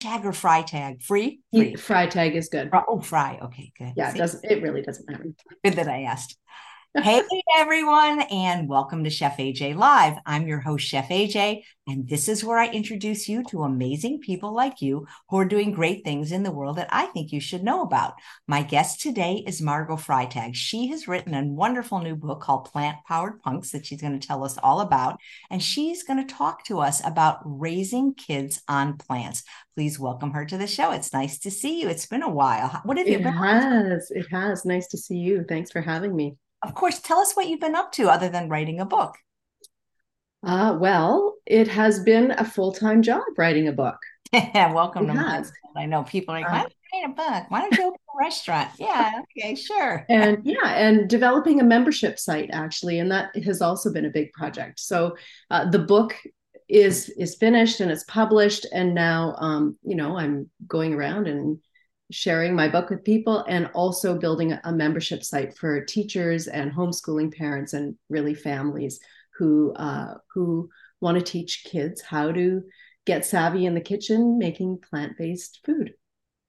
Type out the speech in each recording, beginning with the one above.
tag or fry tag? Free? Free. Fry tag is good. Oh, fry. Okay, good. Yeah, it doesn't it really doesn't matter. Good that I asked hey, everyone, and welcome to Chef AJ Live. I'm your host, Chef AJ, and this is where I introduce you to amazing people like you who are doing great things in the world that I think you should know about. My guest today is Margot Freitag. She has written a wonderful new book called Plant Powered Punks that she's going to tell us all about, and she's going to talk to us about raising kids on plants. Please welcome her to the show. It's nice to see you. It's been a while. What have you it been? It has. It has. Nice to see you. Thanks for having me of course, tell us what you've been up to other than writing a book. Uh, well, it has been a full time job writing a book. Welcome it to has. I know people are like, why don't you write a book? Why don't you open a restaurant? Yeah, okay, sure. And yeah, and developing a membership site actually, and that has also been a big project. So uh, the book is is finished and it's published, and now um, you know I'm going around and sharing my book with people and also building a membership site for teachers and homeschooling parents and really families who uh, who want to teach kids how to get savvy in the kitchen making plant-based food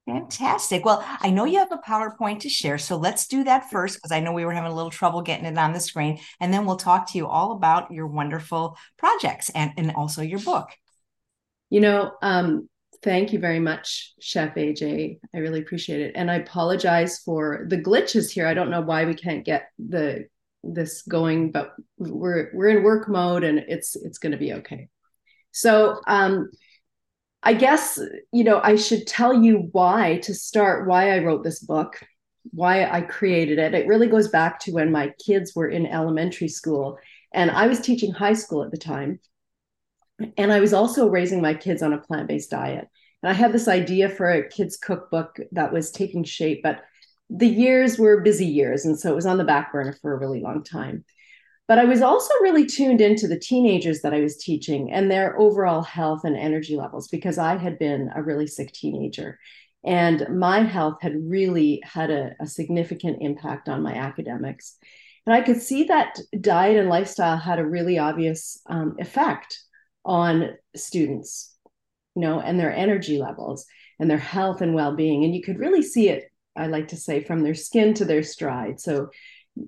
Fantastic. Well, I know you have a PowerPoint to share, so let's do that first because I know we were having a little trouble getting it on the screen. And then we'll talk to you all about your wonderful projects and, and also your book. You know, um, Thank you very much, Chef AJ. I really appreciate it. And I apologize for the glitches here. I don't know why we can't get the this going, but we're we're in work mode and it's it's going to be okay. So, um I guess, you know, I should tell you why to start why I wrote this book, why I created it. It really goes back to when my kids were in elementary school and I was teaching high school at the time and I was also raising my kids on a plant based diet. And I had this idea for a kids' cookbook that was taking shape, but the years were busy years. And so it was on the back burner for a really long time. But I was also really tuned into the teenagers that I was teaching and their overall health and energy levels because I had been a really sick teenager. And my health had really had a, a significant impact on my academics. And I could see that diet and lifestyle had a really obvious um, effect on students, you know, and their energy levels and their health and well-being. And you could really see it, I like to say, from their skin to their stride. So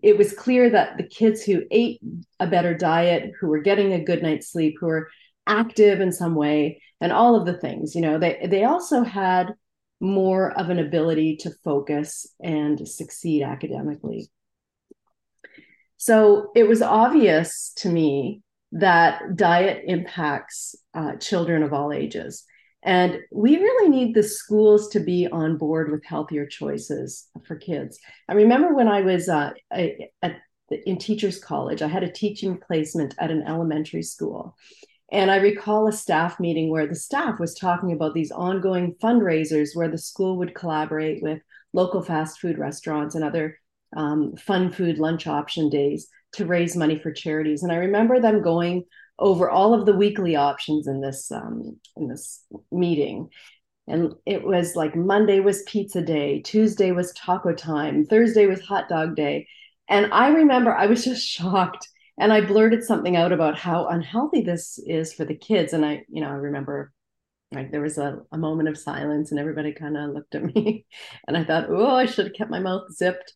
it was clear that the kids who ate a better diet, who were getting a good night's sleep, who were active in some way, and all of the things, you know, they they also had more of an ability to focus and succeed academically. So it was obvious to me that diet impacts uh, children of all ages. And we really need the schools to be on board with healthier choices for kids. I remember when I was uh, at, in teachers college, I had a teaching placement at an elementary school. And I recall a staff meeting where the staff was talking about these ongoing fundraisers where the school would collaborate with local fast food restaurants and other um, fun food lunch option days to raise money for charities. And I remember them going over all of the weekly options in this um, in this meeting. And it was like Monday was pizza day, Tuesday was taco time, Thursday was hot dog day. And I remember I was just shocked and I blurted something out about how unhealthy this is for the kids. And I, you know, I remember like there was a, a moment of silence and everybody kind of looked at me and I thought, oh, I should have kept my mouth zipped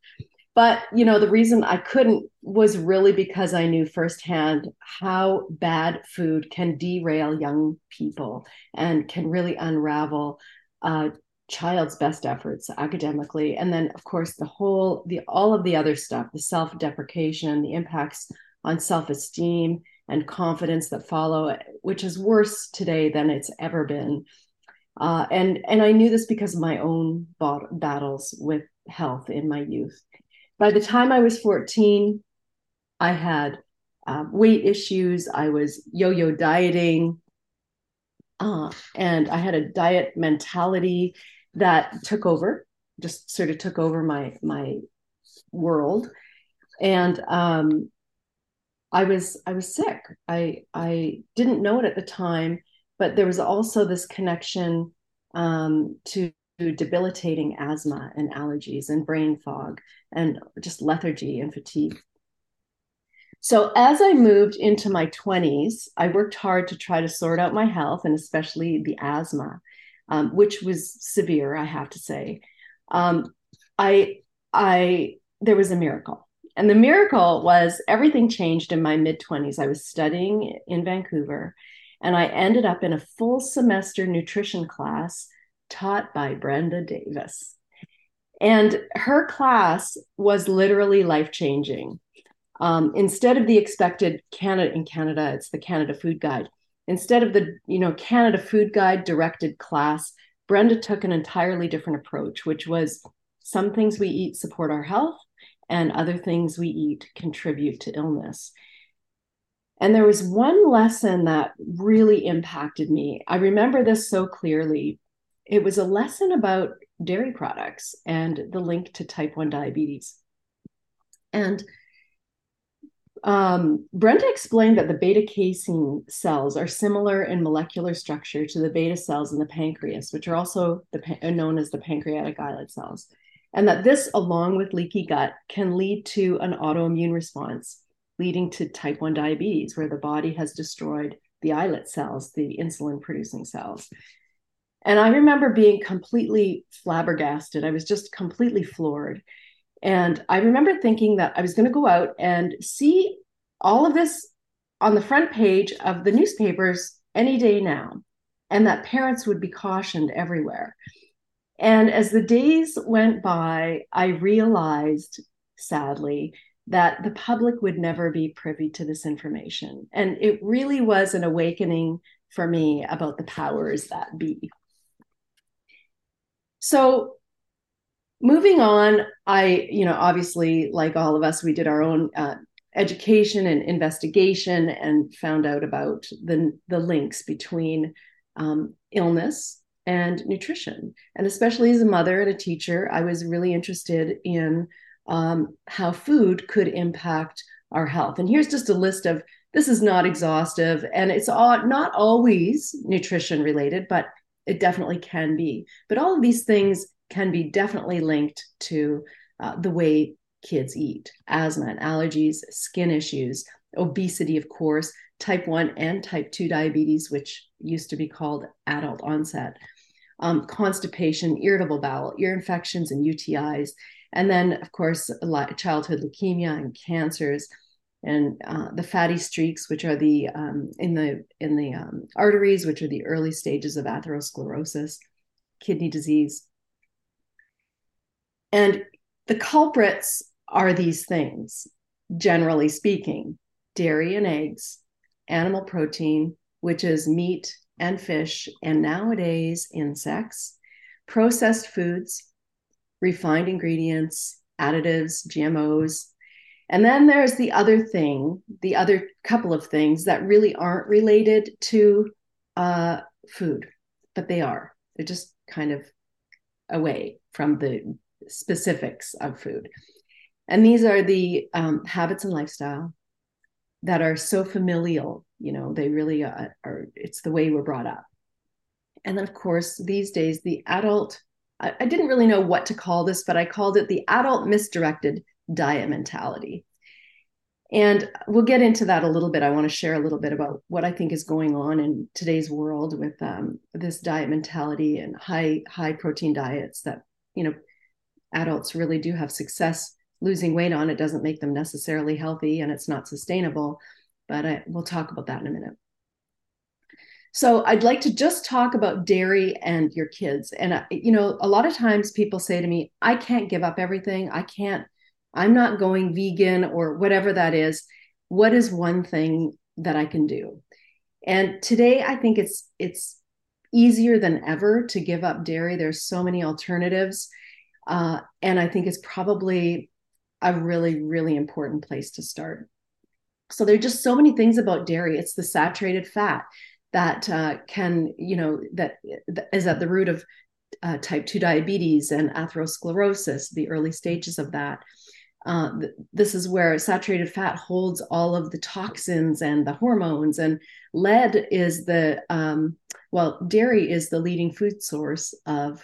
but you know the reason i couldn't was really because i knew firsthand how bad food can derail young people and can really unravel a child's best efforts academically. And then of course the whole the all of the other stuff the self-deprecation the impacts on self-esteem and confidence that follow which is worse today than it's ever been. Uh, and and i knew this because of my own battles with health in my youth by the time I was 14, I had uh, weight issues. I was yo yo dieting. Uh, and I had a diet mentality that took over, just sort of took over my my world. And um, I was I was sick. I I didn't know it at the time, but there was also this connection um, to debilitating asthma and allergies and brain fog and just lethargy and fatigue. So, as I moved into my 20s, I worked hard to try to sort out my health and especially the asthma. um, which was severe, I have to say. Um, I, I, there was a miracle. And the miracle was everything changed in my mid 20s. I was studying in Vancouver and I ended up in a full semester nutrition class taught by Brenda Davis. And her class was literally life changing. Um, instead of the expected Canada in Canada, it's the Canada Food Guide. Instead of the you know Canada Food Guide directed class, Brenda took an entirely different approach, which was some things we eat support our health, and other things we eat contribute to illness. And there was one lesson that really impacted me. I remember this so clearly. It was a lesson about dairy products and the link to type 1 diabetes. And um, Brenda explained that the beta casein cells are similar in molecular structure to the beta cells in the pancreas, which are also the, known as the pancreatic islet cells, and that this, along with leaky gut, can lead to an autoimmune response, leading to type 1 diabetes, where the body has destroyed the islet cells, the insulin producing cells. And I remember being completely flabbergasted. I was just completely floored. And I remember thinking that I was going to go out and see all of this on the front page of the newspapers any day now, and that parents would be cautioned everywhere. And as the days went by, I realized, sadly, that the public would never be privy to this information. And it really was an awakening for me about the powers that be. So moving on, I, you know, obviously, like all of us, we did our own uh, education and investigation and found out about the, the links between um, illness and nutrition. And especially as a mother and a teacher, I was really interested in um, how food could impact our health. And here's just a list of this is not exhaustive and it's all, not always nutrition related, but it definitely can be. But all of these things can be definitely linked to uh, the way kids eat asthma and allergies, skin issues, obesity, of course, type 1 and type 2 diabetes, which used to be called adult onset, um, constipation, irritable bowel, ear infections, and UTIs. And then, of course, childhood leukemia and cancers and uh, the fatty streaks, which are the um, in the in the um, arteries, which are the early stages of atherosclerosis, kidney disease, and the culprits are these things, generally speaking: dairy and eggs, animal protein, which is meat and fish, and nowadays insects, processed foods, refined ingredients, additives, GMOs, and then there's the other thing, the other couple of things that really aren't related to uh, food, but they are. They're just kind of away from the specifics of food. And these are the um, habits and lifestyle that are so familial. You know, they really are, are, it's the way we're brought up. And then, of course, these days, the adult, I, I didn't really know what to call this, but I called it the adult misdirected diet mentality. And we'll get into that a little bit. I want to share a little bit about what I think is going on in today's world with um, this diet mentality and high high protein diets that you know adults really do have success losing weight on. It doesn't make them necessarily healthy, and it's not sustainable. But I, we'll talk about that in a minute. So I'd like to just talk about dairy and your kids. And you know, a lot of times people say to me, "I can't give up everything. I can't." I'm not going vegan or whatever that is. What is one thing that I can do? And today I think it's it's easier than ever to give up dairy. There's so many alternatives. Uh, and I think it's probably a really, really important place to start. So there are just so many things about dairy. It's the saturated fat that uh, can, you know, that is at the root of uh, type 2 diabetes and atherosclerosis, the early stages of that. Uh, this is where saturated fat holds all of the toxins and the hormones and lead is the um, well dairy is the leading food source of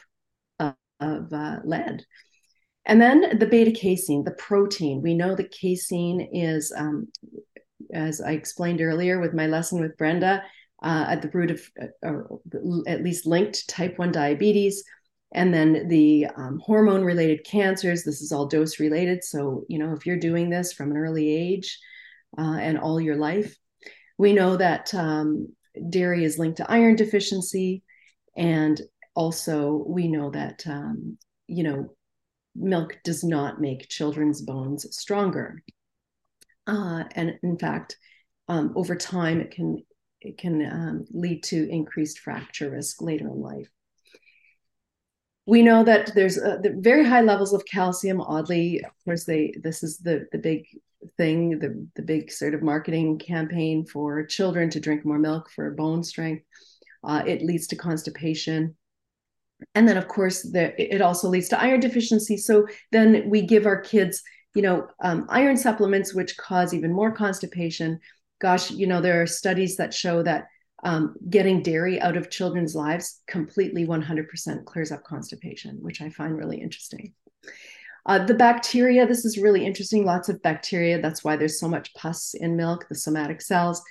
of uh, lead and then the beta casein the protein we know that casein is um, as i explained earlier with my lesson with brenda uh, at the root of, uh, or at least linked type 1 diabetes. And then the um, hormone related cancers, this is all dose related. So, you know, if you're doing this from an early age uh, and all your life, we know that um, dairy is linked to iron deficiency. And also, we know that, um, you know, milk does not make children's bones stronger. Uh, and in fact, um, over time, it can it can um, lead to increased fracture risk later in life. We know that there's uh, the very high levels of calcium. Oddly, of course, they this is the the big thing, the the big sort of marketing campaign for children to drink more milk for bone strength. Uh, it leads to constipation, and then of course the, it also leads to iron deficiency. So then we give our kids, you know, um, iron supplements which cause even more constipation gosh, you know, there are studies that show that um, getting dairy out of children's lives completely 100% clears up constipation, which I find really interesting. Uh, the bacteria, this is really interesting. Lots of bacteria. That's why there's so much pus in milk. The somatic cells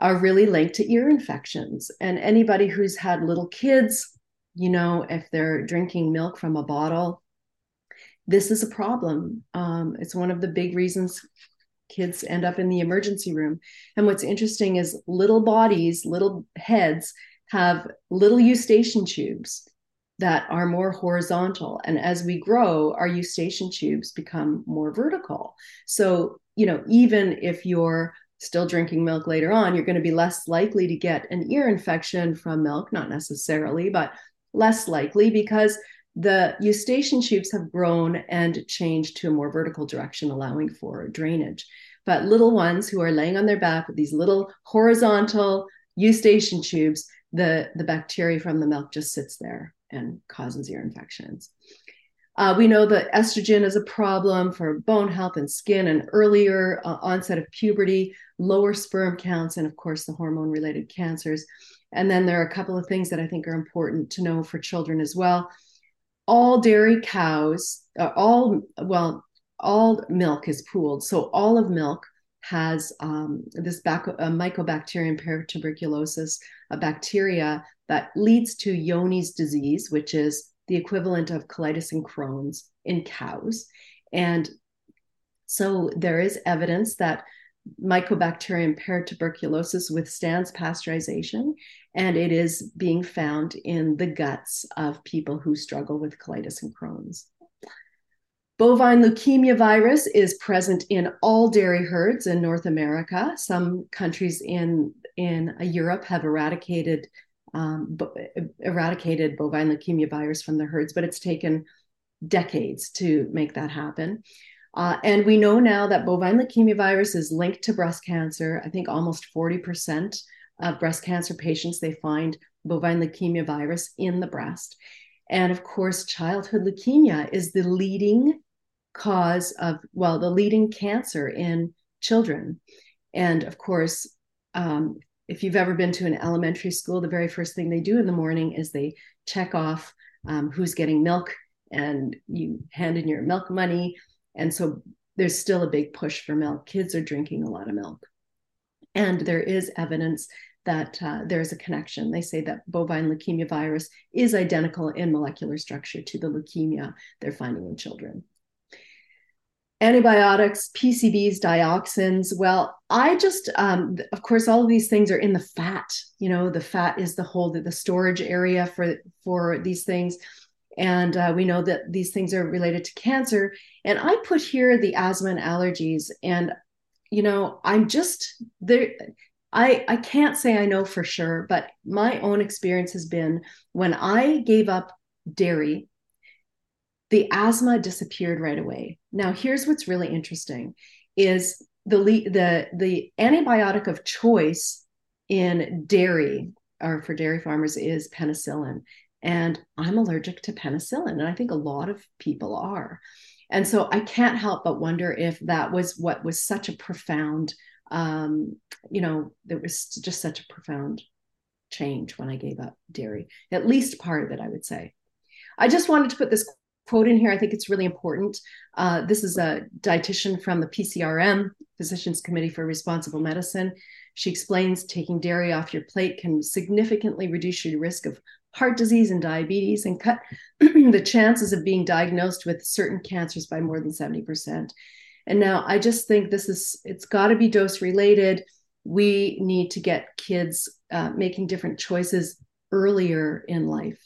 are really linked to ear infections. And anybody who's had little kids, you know, if they're drinking milk from a bottle, this is a problem. Um, it's one of the big reasons kids end up in the emergency room. And what's interesting is little bodies, little heads have little eustachian tubes that are more horizontal. And as we grow, our eustachian tubes become more vertical. So, you know, even if you're still drinking milk later on, you're going to be less likely to get an ear infection from milk, not necessarily, but less likely because the eustachian tubes have grown and changed to a more vertical direction, allowing for drainage. But little ones who are laying on their back with these little horizontal eustachian tubes, the, the bacteria from the milk just sits there and causes ear infections. Uh, we know that estrogen is a problem for bone health and skin and earlier uh, onset of puberty, lower sperm counts, and of course, the hormone related cancers. And then there are a couple of things that I think are important to know for children as well all dairy cows, uh, all, well, all milk is pooled. So all of milk has um, this bac- mycobacterium paratuberculosis, a bacteria that leads to Johne's disease, which is the equivalent of colitis and Crohn's in cows. And so there is evidence that Mycobacterium paratuberculosis withstands pasteurization, and it is being found in the guts of people who struggle with colitis and Crohn's. Bovine leukemia virus is present in all dairy herds in North America. Some countries in, in Europe have eradicated um, eradicated bovine leukemia virus from the herds, but it's taken decades to make that happen. Uh, and we know now that bovine leukemia virus is linked to breast cancer. I think almost 40% of breast cancer patients, they find bovine leukemia virus in the breast. And of course, childhood leukemia is the leading cause of, well, the leading cancer in children. And of course, um, if you've ever been to an elementary school, the very first thing they do in the morning is they check off um, who's getting milk and you hand in your milk money and so there's still a big push for milk. Kids are drinking a lot of milk. And there is evidence that uh, there's a connection. They say that bovine leukemia virus is identical in molecular structure to the leukemia they're finding in children. Antibiotics, PCBs, dioxins. Well, I just, um, of course, all of these things are in the fat. You know, the fat is the whole, the storage area for for these things and uh, we know that these things are related to cancer. And i put here the asthma and allergies. And you know i'm just there i i can't say i know for sure but my own experience has been when i gave up dairy the asthma disappeared right away. Now here's what's really interesting is the the the antibiotic of choice in dairy or for dairy farmers is penicillin and I'm allergic to penicillin. And I think a lot of people are. And so I can't help but wonder if that was what was such a profound, um, you know, there was just such a profound change when I gave up dairy, at least part of it, I would say. I just wanted to put this quote in here. I think it's really important. Uh, this is a dietitian from the PCRM, Physicians Committee for Responsible Medicine. She explains taking dairy off your plate can significantly reduce your risk of heart disease and diabetes and cut the chances of being diagnosed with certain cancers by more than 70%. And now I just think this is, it's got to be dose related. We need to get kids uh, making different choices earlier in life.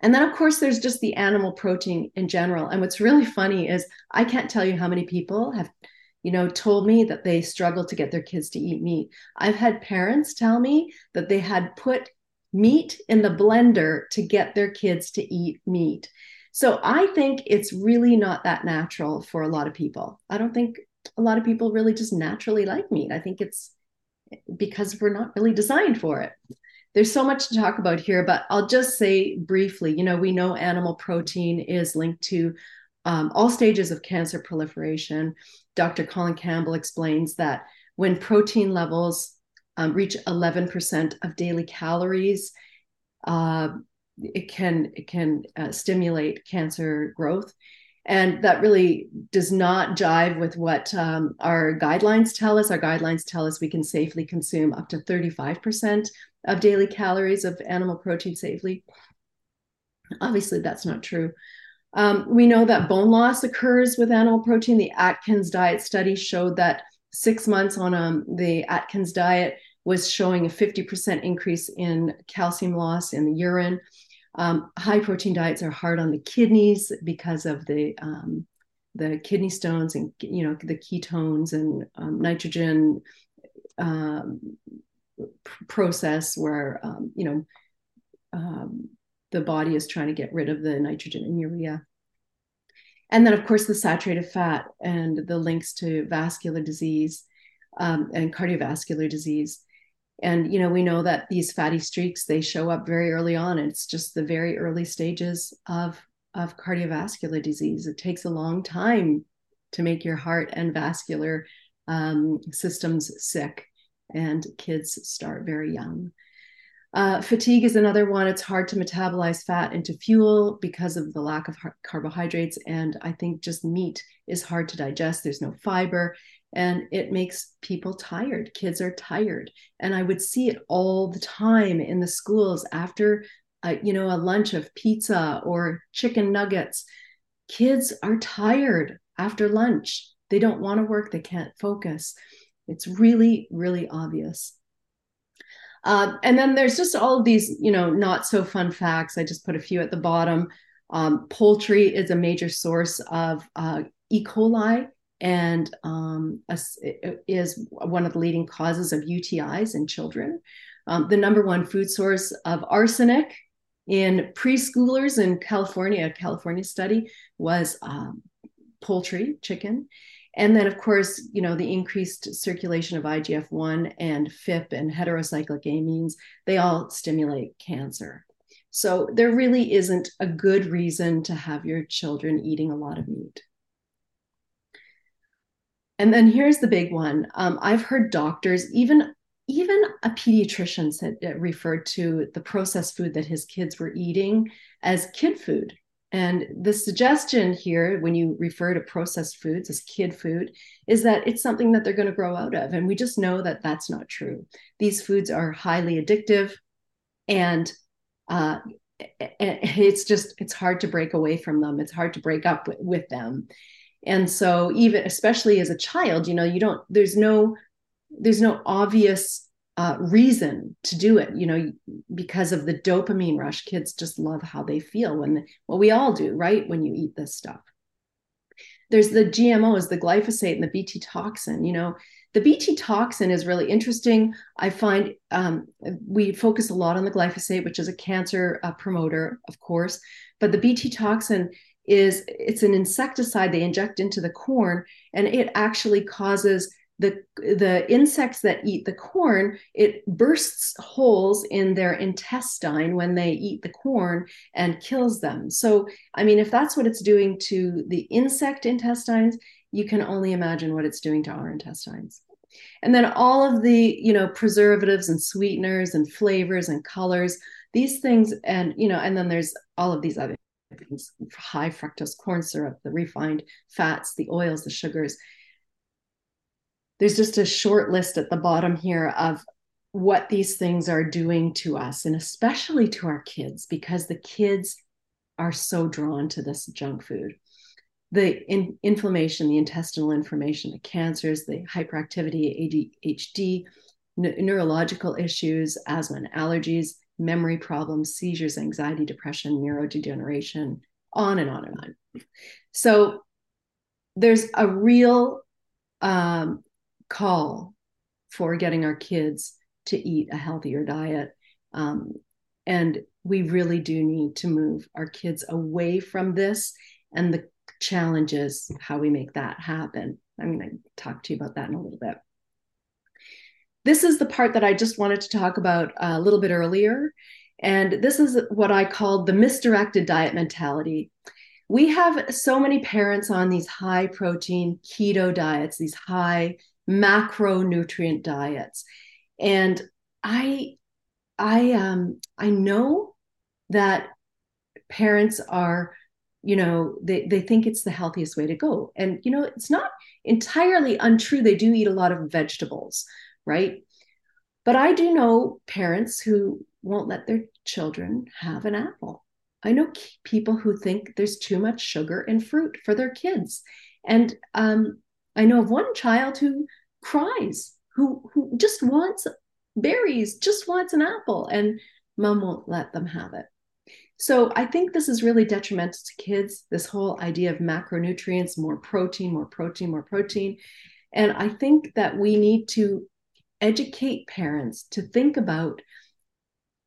And then, of course, there's just the animal protein in general. And what's really funny is I can't tell you how many people have, you know, told me that they struggle to get their kids to eat meat. I've had parents tell me that they had put meat in the blender to get their kids to eat meat. So I think it's really not that natural for a lot of people. I don't think a lot of people really just naturally like meat. I think it's because we're not really designed for it. There's so much to talk about here, but I'll just say briefly you know, we know animal protein is linked to um, all stages of cancer proliferation. Dr. Colin Campbell explains that when protein levels um, reach 11% of daily calories, uh, it can it can uh, stimulate cancer growth. And that really does not jive with what um, our guidelines tell us. Our guidelines tell us we can safely consume up to 35% of daily calories of animal protein safely. Obviously that's not true. Um, we know that bone loss occurs with animal protein. The atkins diet study showed that six months on um, the atkins diet was showing a 50% increase in calcium loss in the urine um, high protein diets are hard on the kidneys because of the um, the kidney stones and you know the ketones and um, nitrogen um, process where um, you know um, the body is trying to get rid of the nitrogen and urea. And then, of course, the saturated fat and the links to vascular disease and cardiovascular disease. And you know we know that these fatty streaks they show up very early on. It's just the very early stages of of cardiovascular disease. It takes a long time to make your heart and vascular um, systems sick and kids start very young uh, fatigue is another one. It's hard to metabolize fat into fuel because of the lack of carbohydrates and i think just meat is hard to digest. There's no fiber and it makes people tired. Kids are tired. And i would see it all the time in the schools after uh, you know a lunch of pizza or chicken nuggets. Kids are tired after lunch. They don't want to work. They can't focus. It's really really obvious uh, and then there's just all of these you know not so fun facts i just put a few at the bottom um, poultry is a major source of uh, e coli and um, is one of the leading causes of UTIs in children. Um, the number one food source of arsenic in preschoolers in California, a California study, was um, poultry, chicken. And then, of course, you know, the increased circulation of IGF 1 and PhIP and heterocyclic amines, they all stimulate cancer. So there really isn't a good reason to have your children eating a lot of meat. And then here's the big one. Um, I've heard doctors, even even a pediatrician said uh, referred to the processed food that his kids were eating as kid food. And the suggestion here, when you refer to processed foods as kid food, is that it's something that they're going to grow out of. And we just know that that's not true. These foods are highly addictive, and uh, it's just it's hard to break away from them. It's hard to break up with, with them and so even especially as a child you know you don't there's no there's no obvious uh, reason to do it you know because of the dopamine rush. Kids just love how they feel when well we all do right when you eat this stuff. There's the gmos the glyphosate and the bt toxin you know. The bt toxin is really interesting. I find um, we focus a lot on the glyphosate which is a cancer uh, promoter of course but the bt toxin is it's an insecticide they inject into the corn and it actually causes the the insects that eat the corn it bursts holes in their intestine when they eat the corn and kills them so i mean if that's what it's doing to the insect intestines you can only imagine what it's doing to our intestines and then all of the you know preservatives and sweeteners and flavors and colors these things and you know and then there's all of these other things, high fructose corn syrup, the refined fats, the oils, the sugars. There's just a short list at the bottom here of what these things are doing to us, and especially to our kids, because the kids are so drawn to this junk food. The in, inflammation, the intestinal inflammation, the cancers, the hyperactivity, ADHD, neurological issues, asthma and allergies, memory problems, seizures, anxiety, depression, neurodegeneration, on and on and on. So there's a real um, call for getting our kids to eat a healthier diet. Um, and we really do need to move our kids away from this. And the challenge is how we make that happen. I'm going to talk to you about that in a little bit. This is the part that I just wanted to talk about a little bit earlier. And this is what I called the misdirected diet mentality. We have so many parents on these high protein keto diets, these high macronutrient diets. And I I um I know that parents are you know they they think it's the healthiest way to go. And you know it's not entirely untrue. They do eat a lot of vegetables right? But i do know parents who won't let their children have an apple. I know people who think there's too much sugar in fruit for their kids. And um, i know of one child who cries who who just wants berries just wants an apple and mom won't let them have it so I think this is really detrimental to kids, this whole idea of macronutrients, more protein, more protein, more protein. And I think that we need to educate parents to think about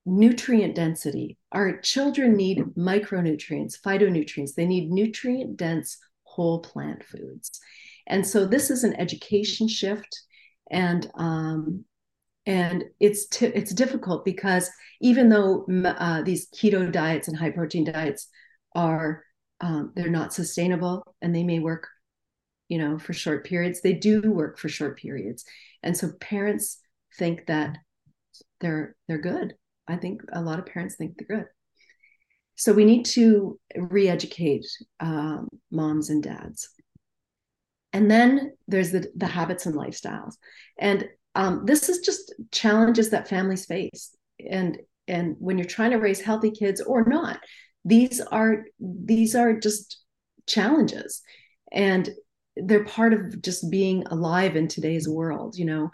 nutrient density. Our children need micronutrients, phytonutrients, they need nutrient dense whole plant foods. And so this is an education shift. And um, and it's t- it's difficult because even though uh, these keto diets and high protein diets are um, they're not sustainable and they may work you know for short periods they do work for short periods. And so parents think that they're they're good. I think a lot of parents think they're good. So we need to re-educate um, moms and dads and then there's the, the habits and lifestyles. And um, this is just challenges that families face. And and when you're trying to raise healthy kids or not these are these are just challenges. And they're part of just being alive in today's world you know?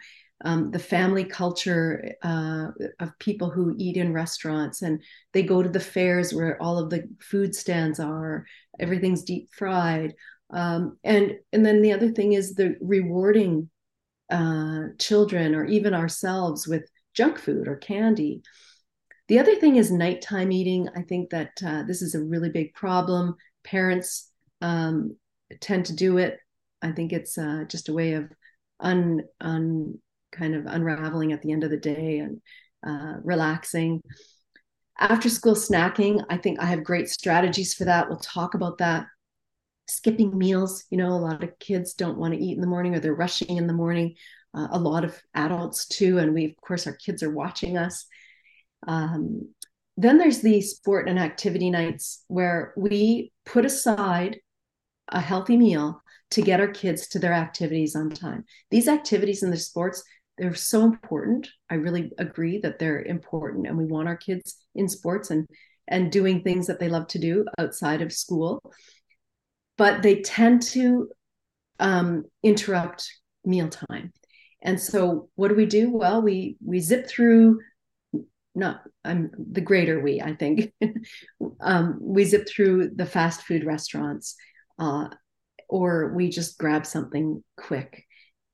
Um, the family culture uh, of people who eat in restaurants and they go to the fairs where all of the food stands are everything's deep fried um, and and then the other thing is the rewarding uh, children or even ourselves with junk food or candy. The other thing is nighttime eating. I think that uh, this is a really big problem. Parents um, tend to do it. I think it's uh, just a way of un, un kind of unraveling at the end of the day and uh, relaxing. After school snacking, I think I have great strategies for that. We'll talk about that skipping meals. You know, a lot of kids don't want to eat in the morning or they're rushing in the morning. Uh, a lot of adults too. And we, of course, our kids are watching us. Um, then there's the sport and activity nights where we put aside a healthy meal to get our kids to their activities on time. These activities and the sports, they're so important. I really agree that they're important and we want our kids in sports and and doing things that they love to do outside of school but they tend to um, interrupt mealtime. And so, what do we do? Well, we we zip through. Not I'm the greater we, I think. um, we zip through the fast food restaurants, uh, or we just grab something quick,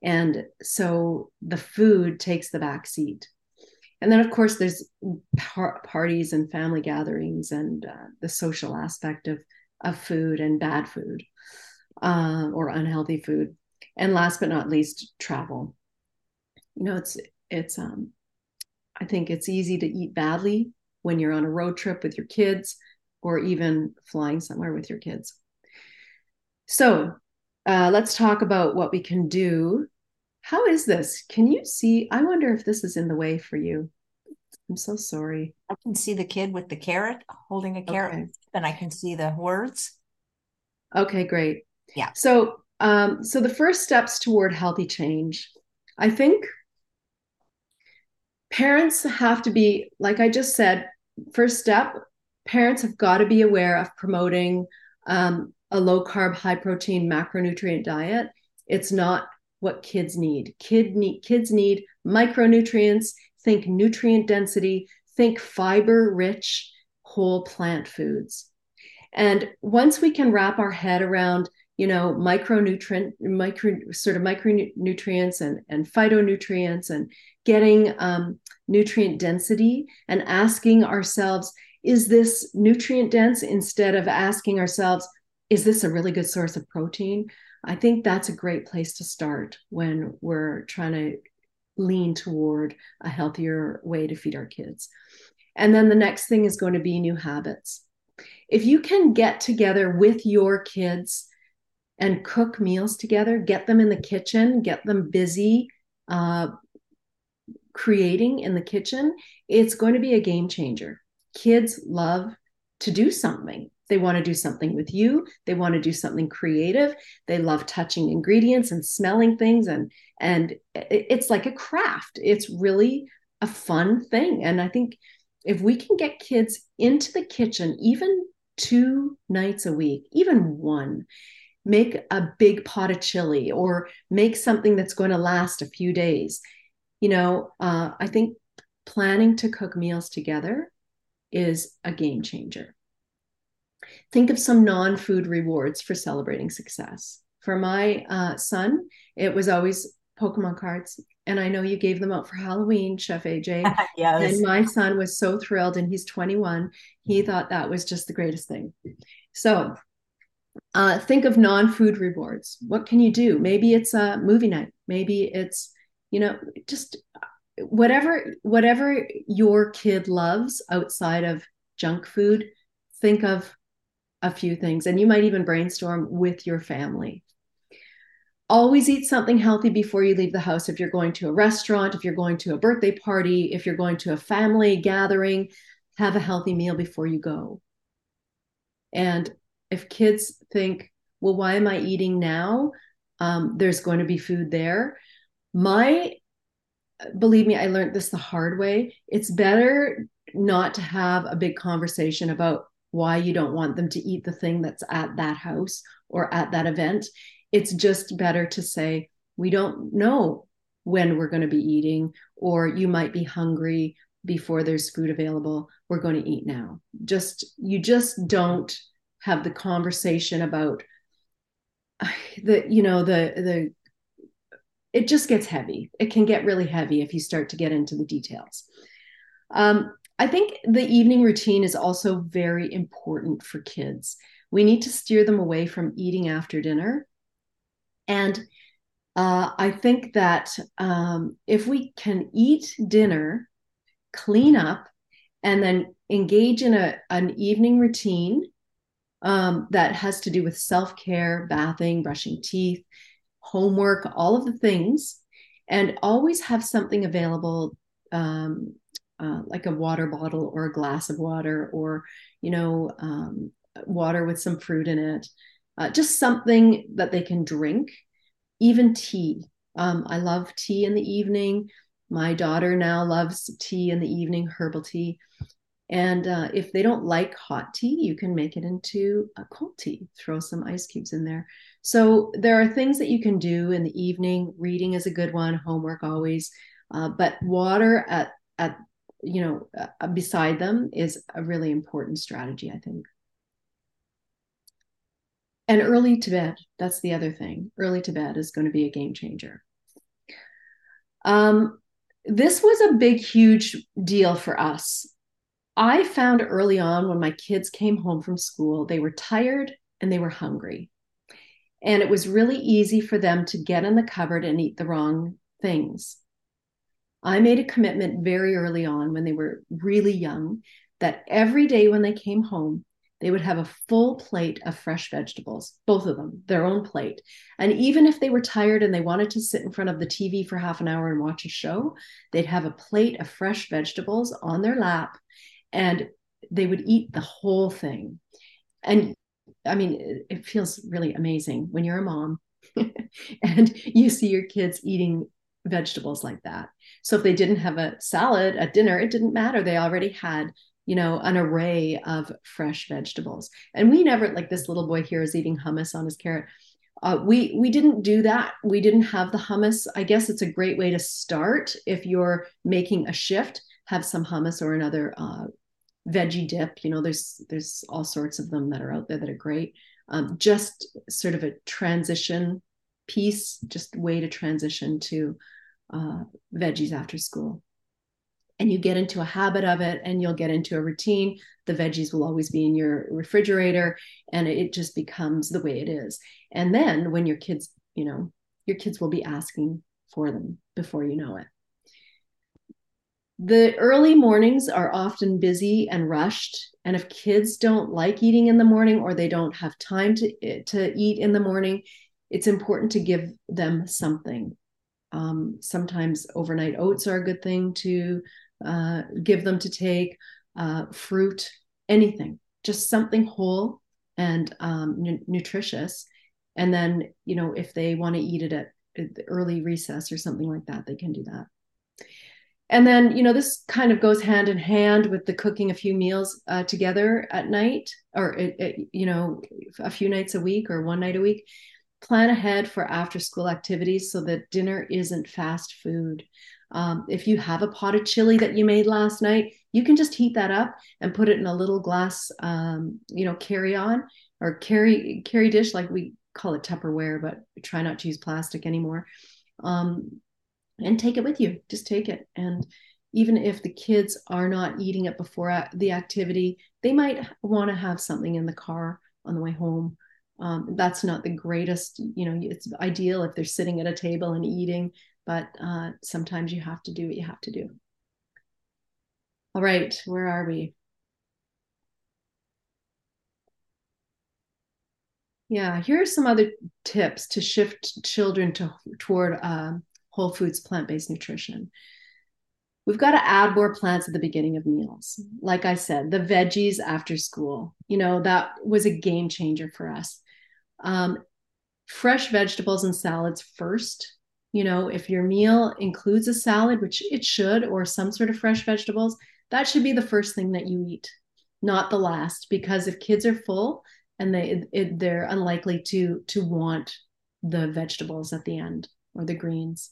and so the food takes the back seat. And then, of course, there's par- parties and family gatherings and uh, the social aspect of of food and bad food uh, or unhealthy food. And last but not least, travel. You know, it's it's um, I think it's easy to eat badly when you're on a road trip with your kids or even flying somewhere with your kids. So uh, let's talk about what we can do. How is this? Can you see? I wonder if this is in the way for you. I'm so sorry. I can see the kid with the carrot holding a carrot, okay. and I can see the words. Okay, great. Yeah. So, um, so the first steps toward healthy change I think parents have to be, like I just said, first step, parents have got to be aware of promoting um, a low carb, high protein, macronutrient diet. It's not what kids need. Kid need kids need micronutrients. Think nutrient density. Think fiber rich whole plant foods. And once we can wrap our head around, you know, micronutrient, micro sort of micronutrients and, and phytonutrients and getting um, nutrient density and asking ourselves, is this nutrient dense instead of asking ourselves, is this a really good source of protein? I think that's a great place to start when we're trying to lean toward a healthier way to feed our kids. And then the next thing is going to be new habits. If you can get together with your kids and cook meals together, get them in the kitchen, get them busy uh, creating in the kitchen, it's going to be a game changer. Kids love to do something. They want to do something with you. They want to do something creative. They love touching ingredients and smelling things and and it's like a craft. It's really a fun thing. And I think if we can get kids into the kitchen even two nights a week, even one, make a big pot of chili or make something that's going to last a few days. You know, uh, I think planning to cook meals together is a game changer. Think of some non food rewards for celebrating success. For my uh, son, it was always Pokemon cards. And I know you gave them out for Halloween, Chef AJ. yes. And my son was so thrilled, and he's 21. He thought that was just the greatest thing. So uh, think of non food rewards. What can you do? Maybe it's a movie night. Maybe it's, you know, just whatever whatever your kid loves outside of junk food think of a few things and you might even brainstorm with your family. Always eat something healthy before you leave the house. If you're going to a restaurant if you're going to a birthday party if you're going to a family gathering have a healthy meal before you go. And if kids think well why am i eating now? Um, there's going to be food there. My believe me i learned this the hard way. It's better not to have a big conversation about why you don't want them to eat the thing that's at that house or at that event. It's just better to say, we don't know when we're going to be eating, or you might be hungry before there's food available. We're going to eat now. Just, you just don't have the conversation about the, you know, the, the, it just gets heavy. It can get really heavy if you start to get into the details. Um, I think the evening routine is also very important for kids. We need to steer them away from eating after dinner. And uh, I think that um, if we can eat dinner, clean up, and then engage in a, an evening routine um, that has to do with self care, bathing, brushing teeth, homework, all of the things, and always have something available um, uh, like a water bottle or a glass of water or you know um, water with some fruit in it uh, just something that they can drink even tea. Um, i love tea in the evening. My daughter now loves tea in the evening herbal tea. And uh, if they don't like hot tea you can make it into a cold tea. Throw some ice cubes in there. So there are things that you can do in the evening. Reading is a good one homework always. Uh, but water at at you know uh, beside them is a really important strategy i think. And early to bed that's the other thing. Early to bed is going to be a game changer. Um, this was a big huge deal for us. I found early on when my kids came home from school they were tired and they were hungry. And it was really easy for them to get in the cupboard and eat the wrong things I made a commitment very early on when they were really young that every day when they came home, they would have a full plate of fresh vegetables, both of them, their own plate. And even if they were tired and they wanted to sit in front of the TV for half an hour and watch a show, they'd have a plate of fresh vegetables on their lap and they would eat the whole thing. And I mean, it feels really amazing when you're a mom and you see your kids eating vegetables like that. So if they didn't have a salad at dinner, it didn't matter. They already had, you know, an array of fresh vegetables. And we never like this little boy here is eating hummus on his carrot. Uh, we we didn't do that. We didn't have the hummus. I guess it's a great way to start if you're making a shift. Have some hummus or another uh, veggie dip. You know, there's there's all sorts of them that are out there that are great. Um, just sort of a transition piece, just way to transition to uh, veggies after school. And you get into a habit of it and you'll get into a routine. The veggies will always be in your refrigerator and it just becomes the way it is. And then when your kids, you know, your kids will be asking for them before you know it. The early mornings are often busy and rushed. And if kids don't like eating in the morning or they don't have time to, to eat in the morning, it's important to give them something. Um, sometimes overnight oats are a good thing to uh, give them to take, uh, fruit, anything, just something whole and um, n- nutritious. And then, you know, if they want to eat it at, early recess or something like that, they can do that. And then, you know, this kind of goes hand in hand with the cooking a few meals uh, together at night, or it, it, you know, a few nights a week or one night a week plan ahead for after school activities so that dinner isn't fast food. Um, if you have a pot of chili that you made last night, you can just heat that up and put it in a little glass, um, you know, carry on or carry carry dish, like we call it Tupperware, but try not to use plastic anymore. Um, and take it with you. Just take it. And even if the kids are not eating it before the activity, they might want to have something in the car on the way home um, that's not the greatest you know it's ideal if they're sitting at a table and eating but uh, sometimes you have to do what you have to do. All right where are we? Yeah here are some other tips to shift children to toward uh, whole foods plant-based nutrition. We've got to add more plants at the beginning of meals. Like i said the veggies after school you know that was a game changer for us um, fresh vegetables and salads first. You know, if your meal includes a salad, which it should, or some sort of fresh vegetables, that should be the first thing that you eat, not the last. Because if kids are full and they it, they're unlikely to to want the vegetables at the end or the greens.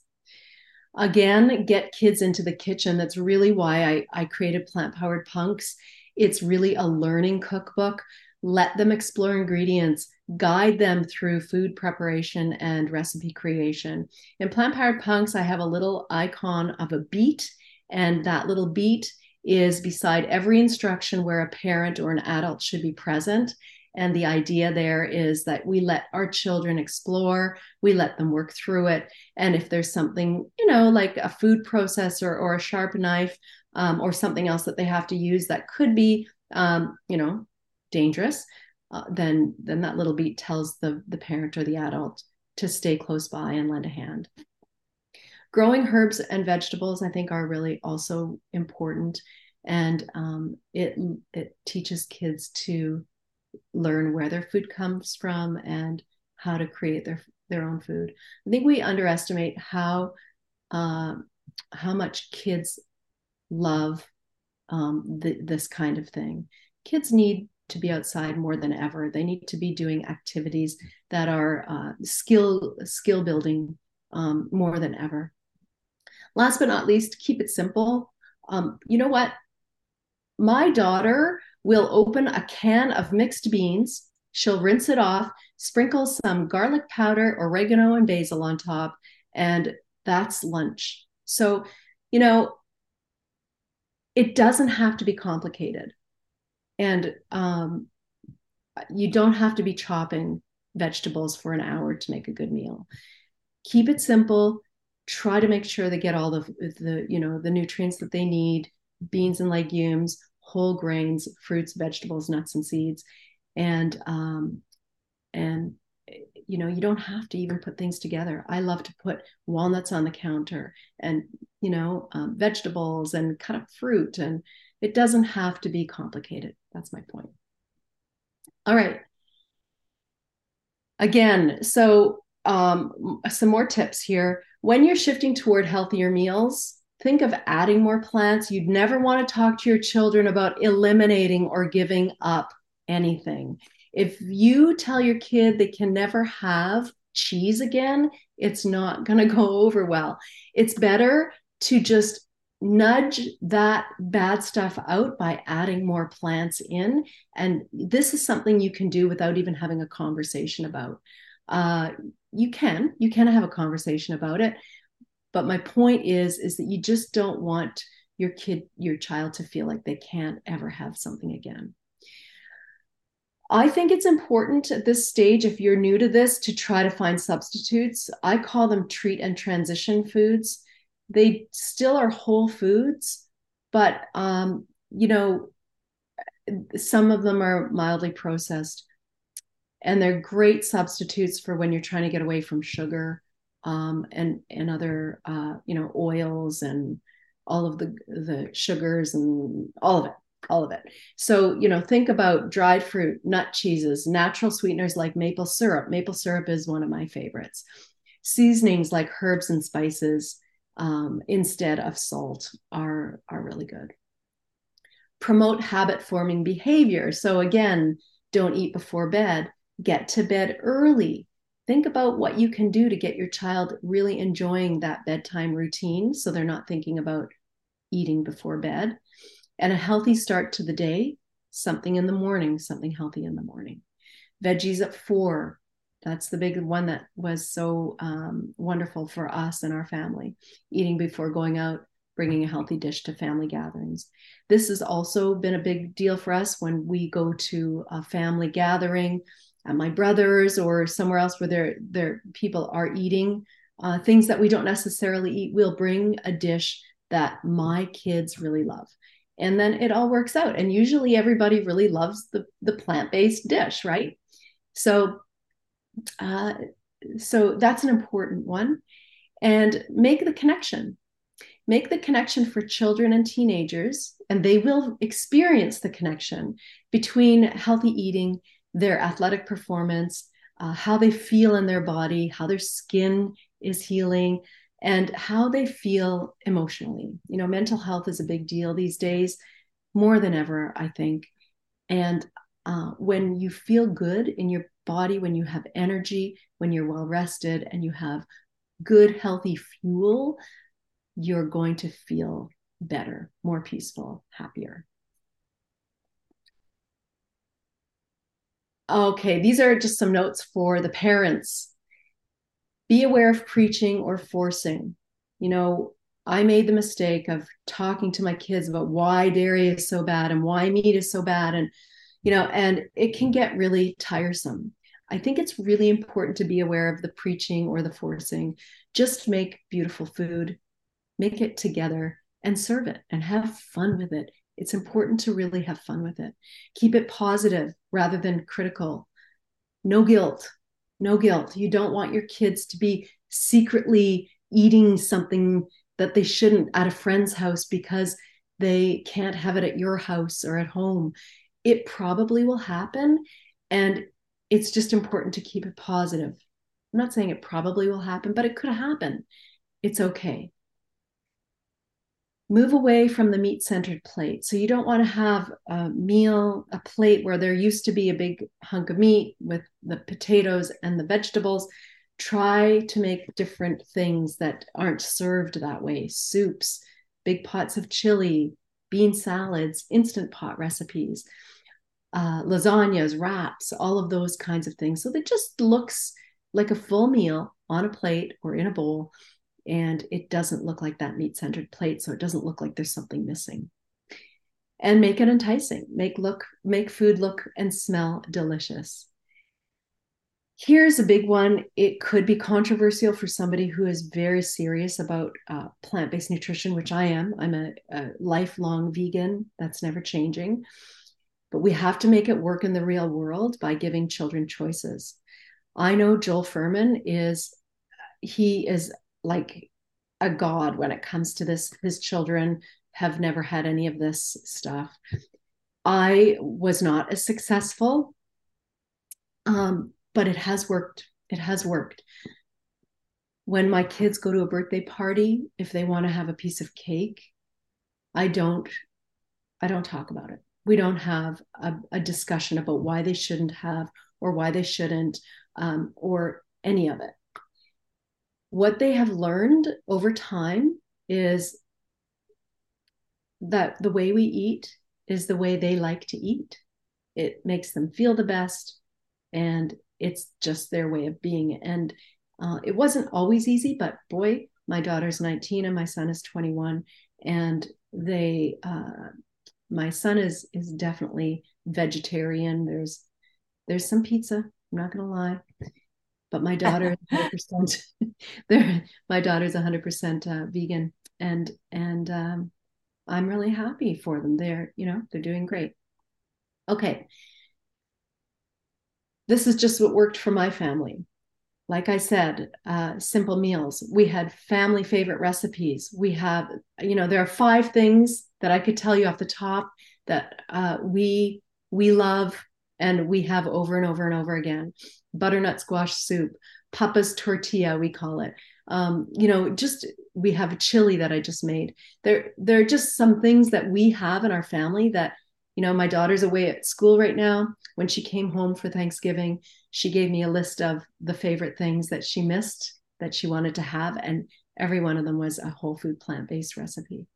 Again, get kids into the kitchen. That's really why I, I created Plant Powered Punks. It's really a learning cookbook. Let them explore ingredients guide them through food preparation and recipe creation. In Plant Powered Punks, I have a little icon of a beet, and that little beet is beside every instruction where a parent or an adult should be present. And the idea there is that we let our children explore, we let them work through it. And if there's something, you know, like a food processor or a sharp knife um, or something else that they have to use that could be, um, you know, dangerous, uh, then then that little beet tells the the parent or the adult to stay close by and lend a hand. Growing herbs and vegetables, I think, are really also important, and um, it it teaches kids to learn where their food comes from and how to create their their own food. I think we underestimate how uh, how much kids love um, this kind of thing. Kids need to be outside more than ever. They need to be doing activities that are uh, skill skill building um, more than ever. Last but not least, keep it simple. Um, you know what? My daughter will open a can of mixed beans. She'll rinse it off, sprinkle some garlic powder, oregano, and basil on top, and that's lunch. So, you know, it doesn't have to be complicated and um, you don't have to be chopping vegetables for an hour to make a good meal. Keep it simple. Try to make sure they get all the the you know the nutrients that they need beans and legumes whole grains fruits vegetables nuts and seeds. And um and you know you don't have to even put things together. I love to put walnuts on the counter and you know um, vegetables and cut up fruit and it doesn't have to be complicated. That's my point. All right. Again, so um, some more tips here. when you're shifting toward healthier meals, think of adding more plants. You'd never want to talk to your children about eliminating or giving up anything. If you tell your kid they can never have cheese again, it's not going to go over well. It's better to just nudge that bad stuff out by adding more plants in. And this is something you can do without even having a conversation about. Uh, you can, you can have a conversation about it. But my point is, is that you just don't want your kid, your child to feel like they can't ever have something again. I think it's important at this stage, if you're new to this, to try to find substitutes. I call them treat and transition foods. They still are whole foods, but um, you know, some of them are mildly processed, and they're great substitutes for when you're trying to get away from sugar um, and and other uh, you know oils and all of the the sugars and all of it all of it. So, you know, think about dried fruit, nut cheeses, natural sweeteners like maple syrup. Maple syrup is one of my favorites. Seasonings like herbs and spices um, instead of salt are, are really good. Promote habit forming behavior. So, again, don't eat before bed, get to bed early. Think about what you can do to get your child really enjoying that bedtime routine so they're not thinking about eating before bed and a healthy start to the day, something in the morning, something healthy in the morning. Veggies at four. That's the big one that was so um, wonderful for us and our family. Eating before going out, bringing a healthy dish to family gatherings. This has also been a big deal for us when we go to a family gathering at my brother's or somewhere else where there, there people are eating uh, things that we don't necessarily eat. We'll bring a dish that my kids really love and then it all works out and usually everybody really loves the the plant-based dish right so uh, so that's an important one and make the connection make the connection for children and teenagers and they will experience the connection between healthy eating their athletic performance uh, how they feel in their body how their skin is healing and how they feel emotionally. You know, mental health is a big deal these days, more than ever, I think. And uh, when you feel good in your body, when you have energy, when you're well rested, and you have good, healthy fuel, you're going to feel better, more peaceful, happier. Okay, these are just some notes for the parents be aware of preaching or forcing. You know, I made the mistake of talking to my kids about why dairy is so bad and why meat is so bad. And, you know, and it can get really tiresome. I think it's really important to be aware of the preaching or the forcing. Just make beautiful food, make it together and serve it and have fun with it. It's important to really have fun with it. Keep it positive rather than critical. No guilt no guilt. You don't want your kids to be secretly eating something that they shouldn't at a friend's house because they can't have it at your house or at home. It probably will happen. And it's just important to keep it positive. I'm not saying it probably will happen, but it could happen. It's okay move away from the meat centered plate. So you don't want to have a meal, a plate where there used to be a big hunk of meat with the potatoes and the vegetables. Try to make different things that aren't served that way soups, big pots of chili, bean salads, instant pot recipes, uh, lasagnas, wraps, all of those kinds of things. So that just looks like a full meal on a plate or in a bowl and it doesn't look like that meat centered plate so it doesn't look like there's something missing. And make it enticing. Make look make food look and smell delicious. Here's a big one. It could be controversial for somebody who is very serious about uh, plant-based nutrition which i am. I'm a, a lifelong vegan. That's never changing but we have to make it work in the real world by giving children choices i know joel Fuhrman is he is like a god when it comes to this. His children have never had any of this stuff. I was not as successful, um, but it has worked. It has worked. when my kids go to a birthday party, if they want to have a piece of cake, I don't I don't talk about it. We don't have a, a discussion about why they shouldn't have or why they shouldn't um, or any of it. What they have learned over time is that the way we eat is the way they like to eat. It makes them feel the best, and it's just their way of being. And uh, it wasn't always easy, but boy, my daughter's 19 and my son is 21, and they, uh, my son is is definitely vegetarian. There's there's some pizza. I'm not gonna lie, but my daughter is 100%. there, my daughter's 100% uh, vegan, and and um, I'm really happy for them. They're, you know, they're doing great. Okay. This is just what worked for my family. Like I said, uh, simple meals. We had family favorite recipes. We have, you know, there are five things that I could tell you off the top that uh, we we love and we have over and over and over again. Butternut squash soup, Papa's tortilla, we call it. Um, you know, just we have a chili that I just made. There, there are just some things that we have in our family that, you know, my daughter's away at school right now. When she came home for Thanksgiving, she gave me a list of the favorite things that she missed that she wanted to have. And every one of them was a whole food plant based recipe.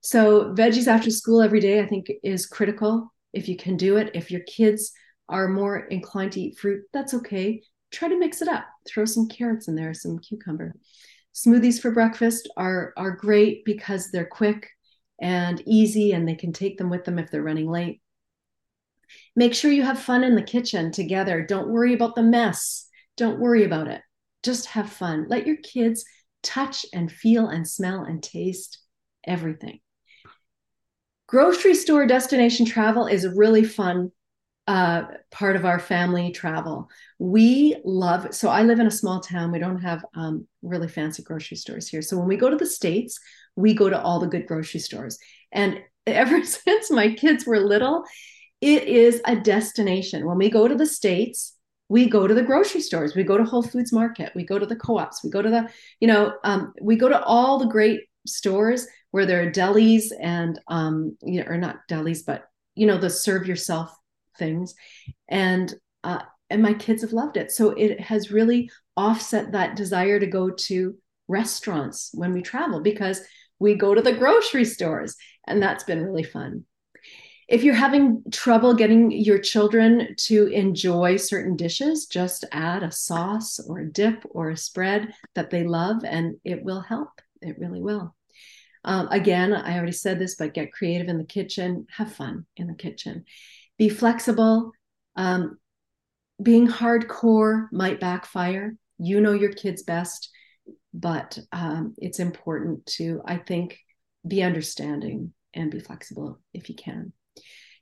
So, veggies after school every day, I think, is critical. If you can do it, if your kids are more inclined to eat fruit, that's okay. Try to mix it up. Throw some carrots in there, some cucumber. Smoothies for breakfast are, are great because they're quick and easy and they can take them with them if they're running late. Make sure you have fun in the kitchen together. Don't worry about the mess. Don't worry about it. Just have fun. Let your kids touch and feel and smell and taste everything. Grocery store destination travel is a really fun uh, part of our family travel. We love, so I live in a small town. We don't have um, really fancy grocery stores here. So when we go to the States, we go to all the good grocery stores. And ever since my kids were little, it is a destination. When we go to the States, we go to the grocery stores, we go to Whole Foods Market, we go to the co ops, we go to the, you know, um, we go to all the great stores where there are delis and, um, you know, or not delis, but, you know, the serve yourself things. And uh, and my kids have loved it. So it has really offset that desire to go to restaurants when we travel because we go to the grocery stores and that's been really fun. If you're having trouble getting your children to enjoy certain dishes just add a sauce or a dip or a spread that they love and it will help. It really will. Um, again i already said this but get creative in the kitchen. Have fun in the kitchen. Be flexible. Um, being hardcore might backfire. You know your kids best, but um, it's important to, I think, be understanding and be flexible if you can.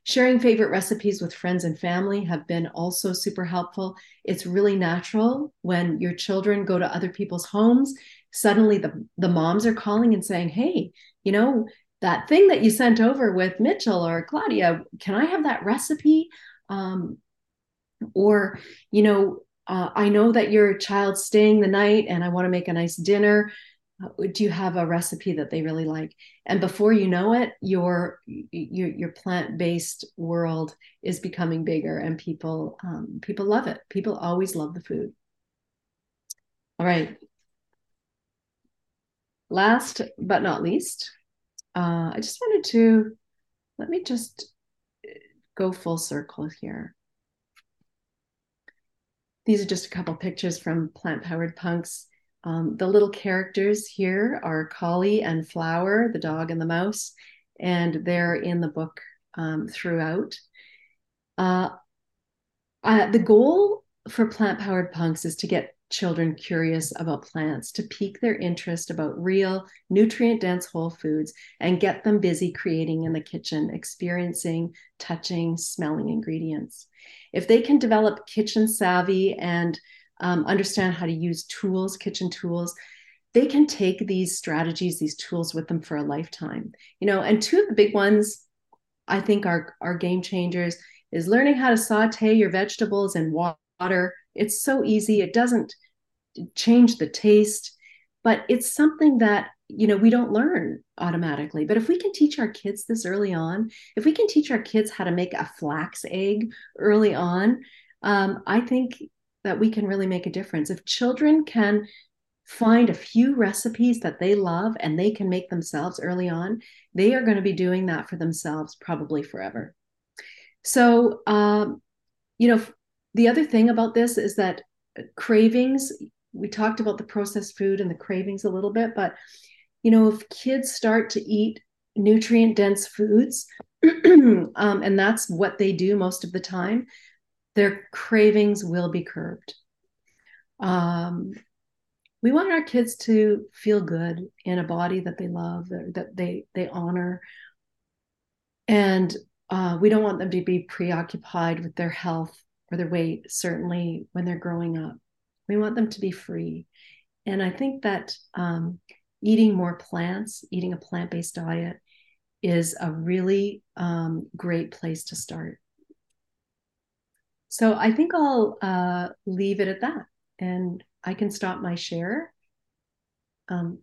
Sharing favorite recipes with friends and family have been also super helpful. It's really natural when your children go to other people's homes. Suddenly, the, the moms are calling and saying, Hey, you know, that thing that you sent over with Mitchell or Claudia, can I have that recipe? Um, or, you know, uh, I know that your child's staying the night and I want to make a nice dinner. Uh, do you have a recipe that they really like? And before you know it, your your, your plant based world is becoming bigger, and people um, people love it. People always love the food. All right. Last but not least, uh, I just wanted to let me just uh, go full circle here. These are just a couple pictures from Plant Powered Punks. Um, the little characters here are Collie and Flower, the dog and the mouse, and they're in the book um, throughout. Uh, uh, the goal for Plant Powered Punks is to get children curious about plants to pique their interest about real nutrient dense whole foods and get them busy creating in the kitchen experiencing touching smelling ingredients. If they can develop kitchen savvy and um, understand how to use tools kitchen tools they can take these strategies these tools with them for a lifetime. You know and two of the big ones i think are are game changers is learning how to saute your vegetables in water it's so easy. It doesn't change the taste, but it's something that you know we don't learn automatically. But if we can teach our kids this early on if we can teach our kids how to make a flax egg early on um, i think that we can really make a difference. If children can find a few recipes that they love and they can make themselves early on they are going to be doing that for themselves probably forever. So um, you know the other thing about this is that cravings we talked about the processed food and the cravings a little bit but you know if kids start to eat nutrient dense foods um, and that's what they do most of the time their cravings will be curbed. Um, we want our kids to feel good in a body that they love that they they honor. And uh, we don't want them to be preoccupied with their health or their weight certainly when they're growing up we want them to be free. And I think that um, eating more plants, eating a plant based diet, is a really um, great place to start. So I think I'll uh, leave it at that. And I can stop my share, um,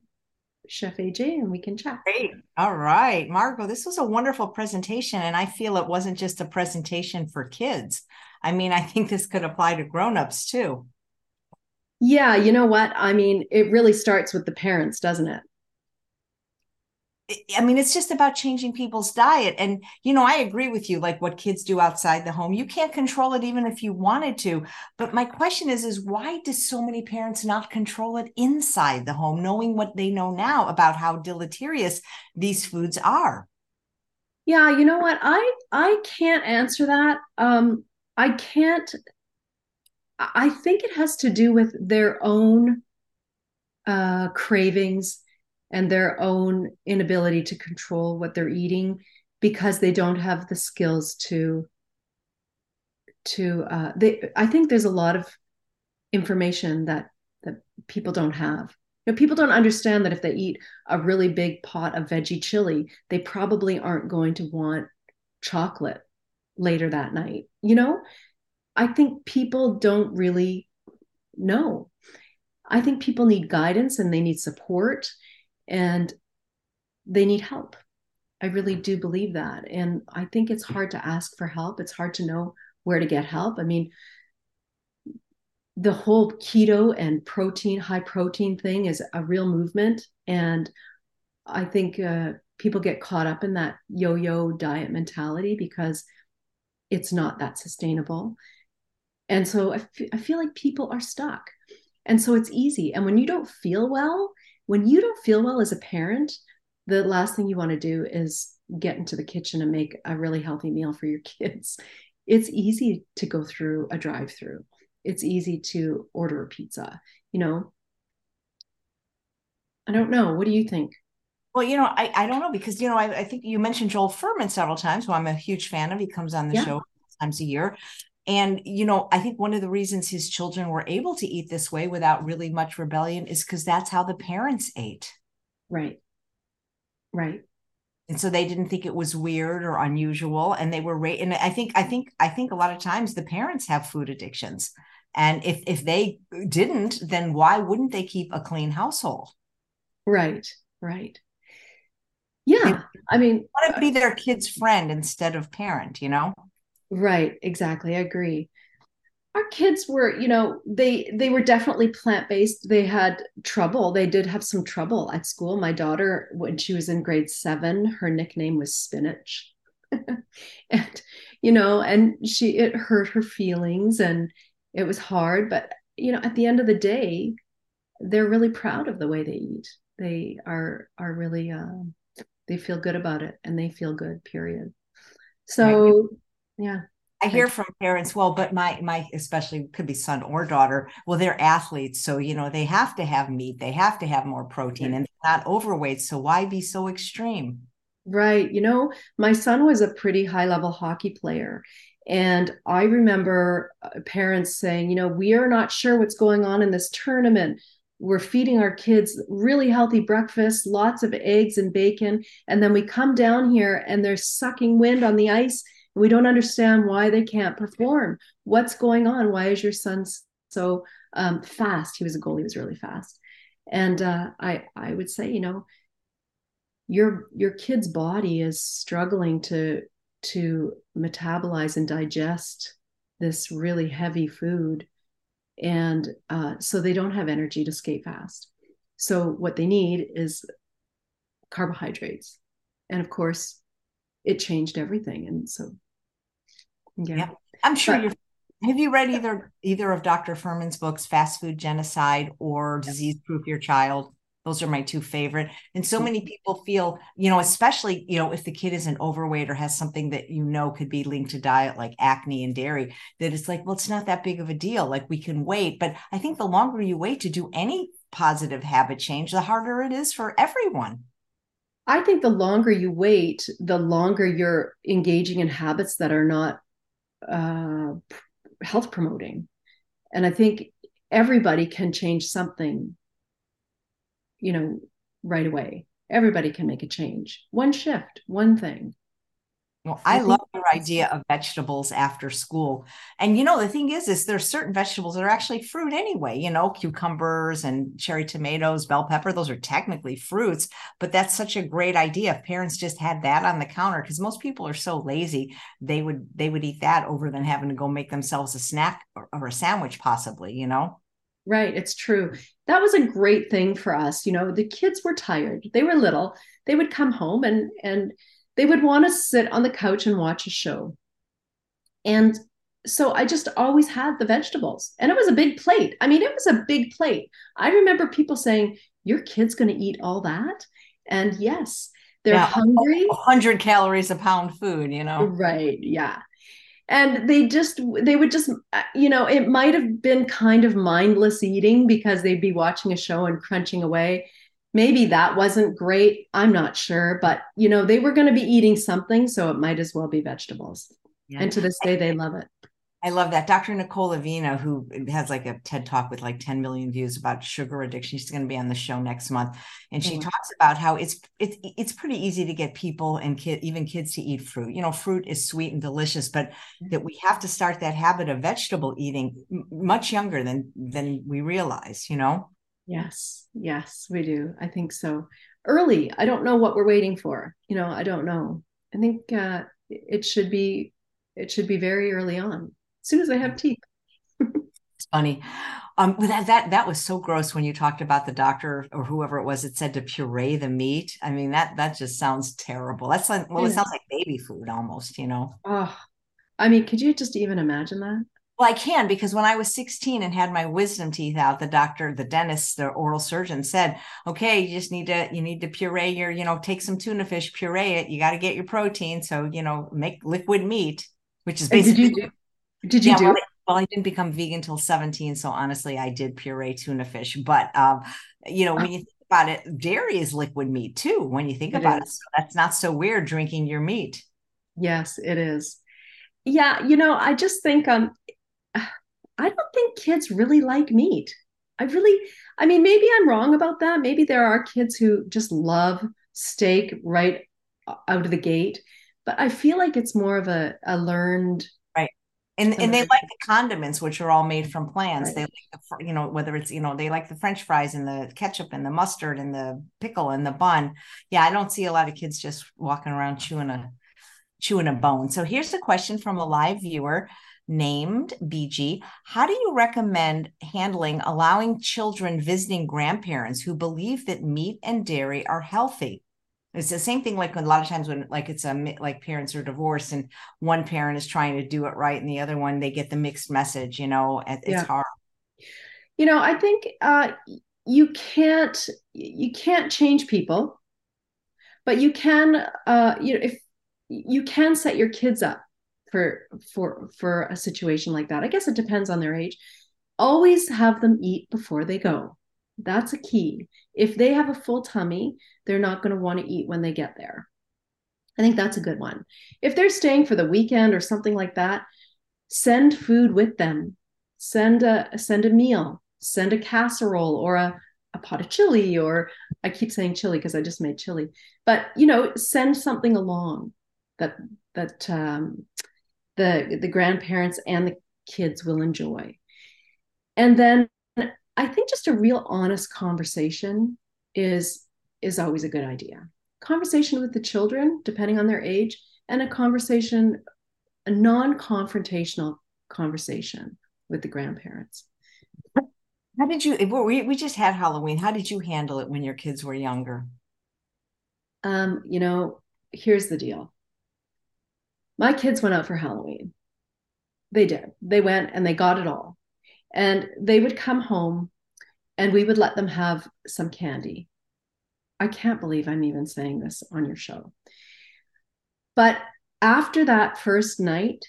Chef AJ, and we can chat. Great. All right. Margot, this was a wonderful presentation. And I feel it wasn't just a presentation for kids. I mean, I think this could apply to grown-ups too. Yeah, you know what? I mean, it really starts with the parents, doesn't it? I mean, it's just about changing people's diet. And, you know, I agree with you, like what kids do outside the home. You can't control it even if you wanted to. But my question is, is why do so many parents not control it inside the home, knowing what they know now about how deleterious these foods are? Yeah, you know what? I I can't answer that. Um, I can't I think it has to do with their own uh, cravings and their own inability to control what they're eating because they don't have the skills to to uh, they i think there's a lot of information that that people don't have. You know people don't understand that if they eat a really big pot of veggie chili they probably aren't going to want chocolate later that night you know I think people don't really know. I think people need guidance and they need support and they need help. I really do believe that. And I think it's hard to ask for help. It's hard to know where to get help. I mean, the whole keto and protein, high protein thing is a real movement. And I think uh, people get caught up in that yo yo diet mentality because it's not that sustainable. And so I, f- I feel like people are stuck. And so it's easy. And when you don't feel well, when you don't feel well as a parent, the last thing you want to do is get into the kitchen and make a really healthy meal for your kids. It's easy to go through a drive through. It's easy to order a pizza, you know. I don't know. What do you think? Well, you know, I, I don't know because, you know, I, I think you mentioned Joel Fuhrman several times, who I'm a huge fan of. He comes on the yeah. show times a year. And, you know, I think one of the reasons his children were able to eat this way without really much rebellion is because that's how the parents ate. Right. Right. And so they didn't think it was weird or unusual. And they were, ra- and I think, I think, I think a lot of times the parents have food addictions. And if, if they didn't, then why wouldn't they keep a clean household? Right. Right. Yeah. I mean, want to be their kid's friend instead of parent, you know? Right, exactly. I agree. Our kids were, you know, they they were definitely plant-based. They had trouble. They did have some trouble at school. My daughter when she was in grade 7, her nickname was spinach. and you know, and she it hurt her feelings and it was hard, but you know, at the end of the day, they're really proud of the way they eat. They are are really um, they feel good about it and they feel good period so yeah I hear from parents, well, but my my especially could be son or daughter. Well, they're athletes, so you know they have to have meat, they have to have more protein, and not overweight. So why be so extreme? Right. You know, my son was a pretty high level hockey player, and I remember uh, parents saying, you know, we are not sure what's going on in this tournament. We're feeding our kids really healthy breakfast, lots of eggs and bacon, and then we come down here and they're sucking wind on the ice And we don't understand why they can't perform. What's going on? Why is your son so um, fast. He was a goalie. He was really fast. And uh, I I would say, you know, your your kid's body is struggling to to metabolize and digest this really heavy food, and uh, so they don't have energy to skate fast. So what they need is carbohydrates, and of course, it changed everything. And so, yeah, yeah. I'm sure but, you're have you read either either of Dr. Fuhrman's books, Fast Food Genocide or Disease Proof Your Child? Those are my two favorite. And so many people feel, you know, especially, you know, if the kid isn't overweight or has something that you know could be linked to diet like acne and dairy, that it's like, well, it's not that big of a deal. Like we can wait. But I think the longer you wait to do any positive habit change, the harder it is for everyone. I think the longer you wait, the longer you're engaging in habits that are not uh, health promoting. And I think everybody can change something, you know, right away. Everybody can make a change. One shift, one thing. Well, I, I love your idea of vegetables after school. And you know, the thing is, is there's certain vegetables that are actually fruit anyway, you know, cucumbers and cherry tomatoes, bell pepper, those are technically fruits, but that's such a great idea. If parents just had that on the counter, because most people are so lazy, they would they would eat that over than having to go make themselves a snack or, or a sandwich, possibly, you know. Right, it's true. That was a great thing for us. You know, the kids were tired. They were little. They would come home and and they would want to sit on the couch and watch a show. And so I just always had the vegetables. And it was a big plate. I mean, it was a big plate. I remember people saying, Your kid's going to eat all that? And yes, they're yeah, hungry. 100 calories a pound food, you know? Right. Yeah. And they just, they would just, you know, it might have been kind of mindless eating because they'd be watching a show and crunching away. Maybe that wasn't great. I'm not sure. But you know they were going to be eating something so it might as well be vegetables. Yeah. and to this day they love it I love that. Dr. Nicole Avena, who has like a TED talk with like 10 million views about sugar addiction. She's going to be on the show next month. And she mm-hmm. talks about how it's it's it's pretty easy to get people and kid, even kids to eat fruit. You know, fruit is sweet and delicious, but mm-hmm. that we have to start that habit of vegetable eating much younger than than we realize, you know? Yes, yes, we do. I think so. Early. I don't know what we're waiting for. You know, I don't know. I think uh, it should be it should be very early on, as soon as I have teeth. it's funny. Um, that that that was so gross when you talked about the doctor or whoever it was that said to puree the meat. I mean that that just sounds terrible. That's like well, it sounds like baby food almost. You know. Oh, I mean, could you just even imagine that? Well, I can because when I was 16 and had my wisdom teeth out, the doctor, the dentist, the oral surgeon said, "Okay, you just need to you need to puree your, you know, take some tuna fish, puree it. You got to get your protein, so you know, make liquid meat, which is basically." Did you do? Yeah, do? Well, well, I didn't become vegan until 17, so honestly, I did puree tuna fish. But um, you know, when you think about it, dairy is liquid meat too. When you think it about is. it, so that's not so weird drinking your meat. Yes, it is. Yeah, you know, I just think um I don't think kids really like meat. I really, I mean, maybe I'm wrong about that. Maybe there are kids who just love steak right out of the gate, but I feel like it's more of a, a learned. And and they like the mm-hmm. condiments, which are all made from plants. Right. They like the you know whether it's you know they like the French fries and the ketchup and the mustard and the pickle and the bun. Yeah, I don't see a lot of kids just walking around chewing a chewing a bone. So here's a question from a live viewer named BG. How do you recommend handling allowing children visiting grandparents who believe that meat and dairy are healthy? It's the same thing like a lot of times when like it's a like parents are divorced and one parent is trying to do it right and the other one they get the mixed message, you know, it's yeah. hard. You know, I think uh you can't you can't change people, but you can uh you know if you can set your kids up for for for a situation like that. I guess it depends on their age. Always have them eat before they go. That's a key. If they have a full tummy, they're not going to want to eat when they get there. I think that's a good one. If they're staying for the weekend or something like that, send food with them. Send a send a meal. Send a casserole or a a pot of chili or I keep saying chili because I just made chili. But you know, send something along that that um, the the grandparents and the kids will enjoy and then I think just a real honest conversation is is always a good idea. Conversation with the children, depending on their age, and a conversation, a non-confrontational conversation with the grandparents. How did you? We we just had Halloween. How did you handle it when your kids were younger? Um, you know, here's the deal. My kids went out for Halloween. They did. They went and they got it all. And they would come home and we would let them have some candy. I can't believe I'm even saying this on your show. But after that first night,